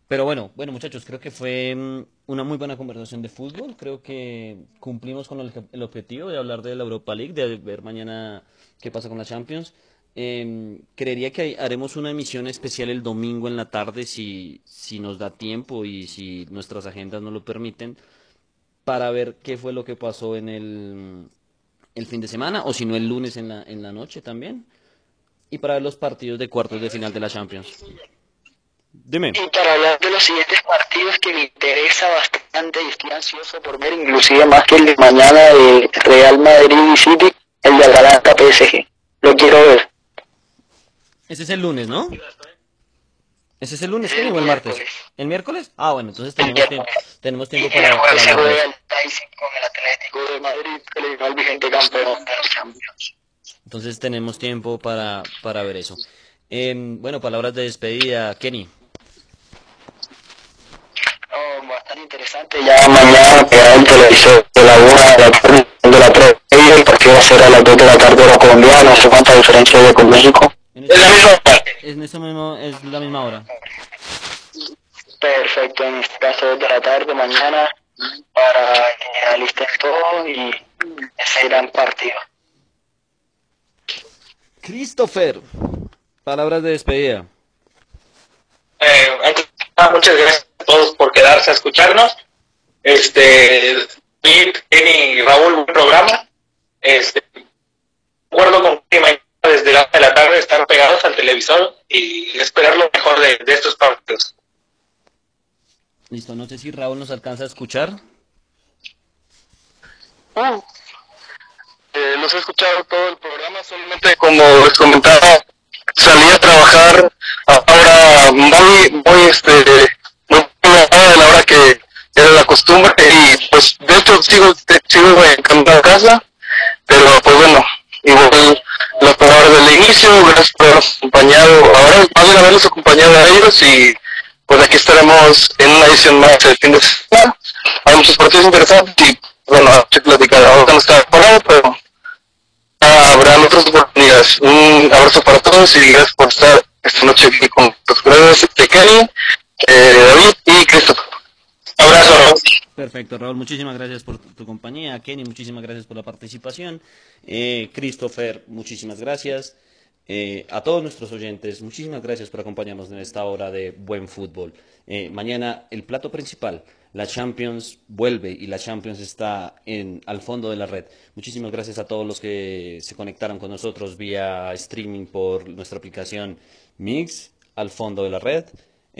Pero bueno, bueno muchachos, creo que fue mm, una muy buena conversación de fútbol. Creo que cumplimos con el, objetivo de hablar de la Europa League, de ver mañana qué pasa con la Champions. Eh, creería que haremos una emisión especial el domingo en la tarde si, si nos da tiempo y si nuestras agendas nos lo permiten para ver qué fue lo que pasó en el, el fin de semana, o si no el lunes en la, en la noche también, y para ver los partidos de cuartos de final de la Champions. Dime. Y para hablar de los siguientes partidos que me interesa bastante y estoy ansioso por ver, inclusive más que el de mañana de Real Madrid y City, el de Atalanta PSG. Lo quiero ver. Ese es el lunes, ¿no? ¿Ese es el lunes, el o el martes? ¿El miércoles? Ah, bueno, entonces tenemos tiempo, tenemos tiempo para... para se juega el Tyson con el Atlético de Madrid, que le vigente campeón de los Champions. Entonces tenemos tiempo para, para ver eso. Eh, bueno, palabras de despedida, Kenny. Bastante interesante. Ya mañana queda el televisor de la 1 de la tarde, de la 3 el partido va a ser a las 2 de la tarde hora colombiana, no sé cuánta diferencia hay con México. Es la misma en eso mismo es la misma hora. Perfecto, en este caso de la tarde, mañana, para que alisten todo y ese gran partido. Christopher, palabras de despedida. Eh, muchas gracias a todos por quedarse a escucharnos. Este, y Raúl, un programa. Este, acuerdo con que desde la, de la tarde estar pegados al televisor y esperar lo mejor de, estos partidos. Listo, no sé si Raúl nos alcanza a escuchar. Uh, eh, los he escuchado todo el programa, solamente como les comentaba, salí a trabajar ahora muy, muy, este, muy de la hora que era la costumbre y pues de hecho sigo, sigo en casa, pero pues bueno, igual las palabras del inicio, gracias por habernos acompañado, ahora más de habernos acompañado a ellos y pues aquí estaremos en una edición más el fin de semana. Hay muchos partidos interesantes y bueno, a platicar, ahora no está parado, pero habrá otras oportunidades. Un abrazo para todos y gracias por estar esta noche aquí con los gracias de Kenny, eh, David y Christopher. Abrazo. Perfecto, Raúl. Muchísimas gracias por tu compañía. Kenny, muchísimas gracias por la participación. Eh, Christopher, muchísimas gracias. Eh, a todos nuestros oyentes, muchísimas gracias por acompañarnos en esta hora de buen fútbol. Eh, mañana el plato principal La Champions vuelve y la Champions está en, al fondo de la red. Muchísimas gracias a todos los que se conectaron con nosotros vía streaming por nuestra aplicación Mix, al fondo de la red.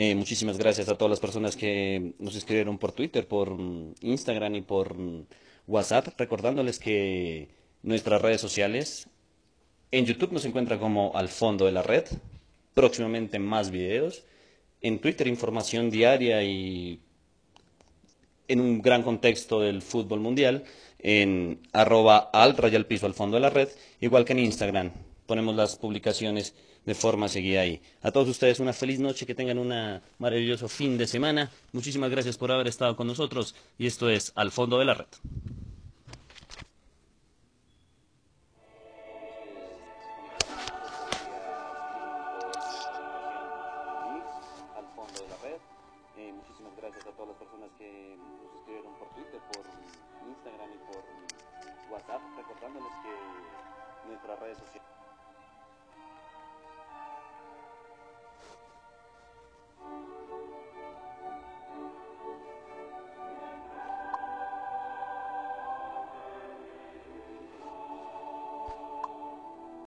Eh, muchísimas gracias a todas las personas que nos escribieron por Twitter, por mm, Instagram y por mm, WhatsApp, recordándoles que nuestras redes sociales, en YouTube nos encuentra como al fondo de la red, próximamente más videos, en Twitter información diaria y en un gran contexto del fútbol mundial, en arroba al rayal piso al fondo de la red, igual que en Instagram. Ponemos las publicaciones de forma seguida ahí. A todos ustedes una feliz noche, que tengan un maravilloso fin de semana. Muchísimas gracias por haber estado con nosotros y esto es Al Fondo de la Red.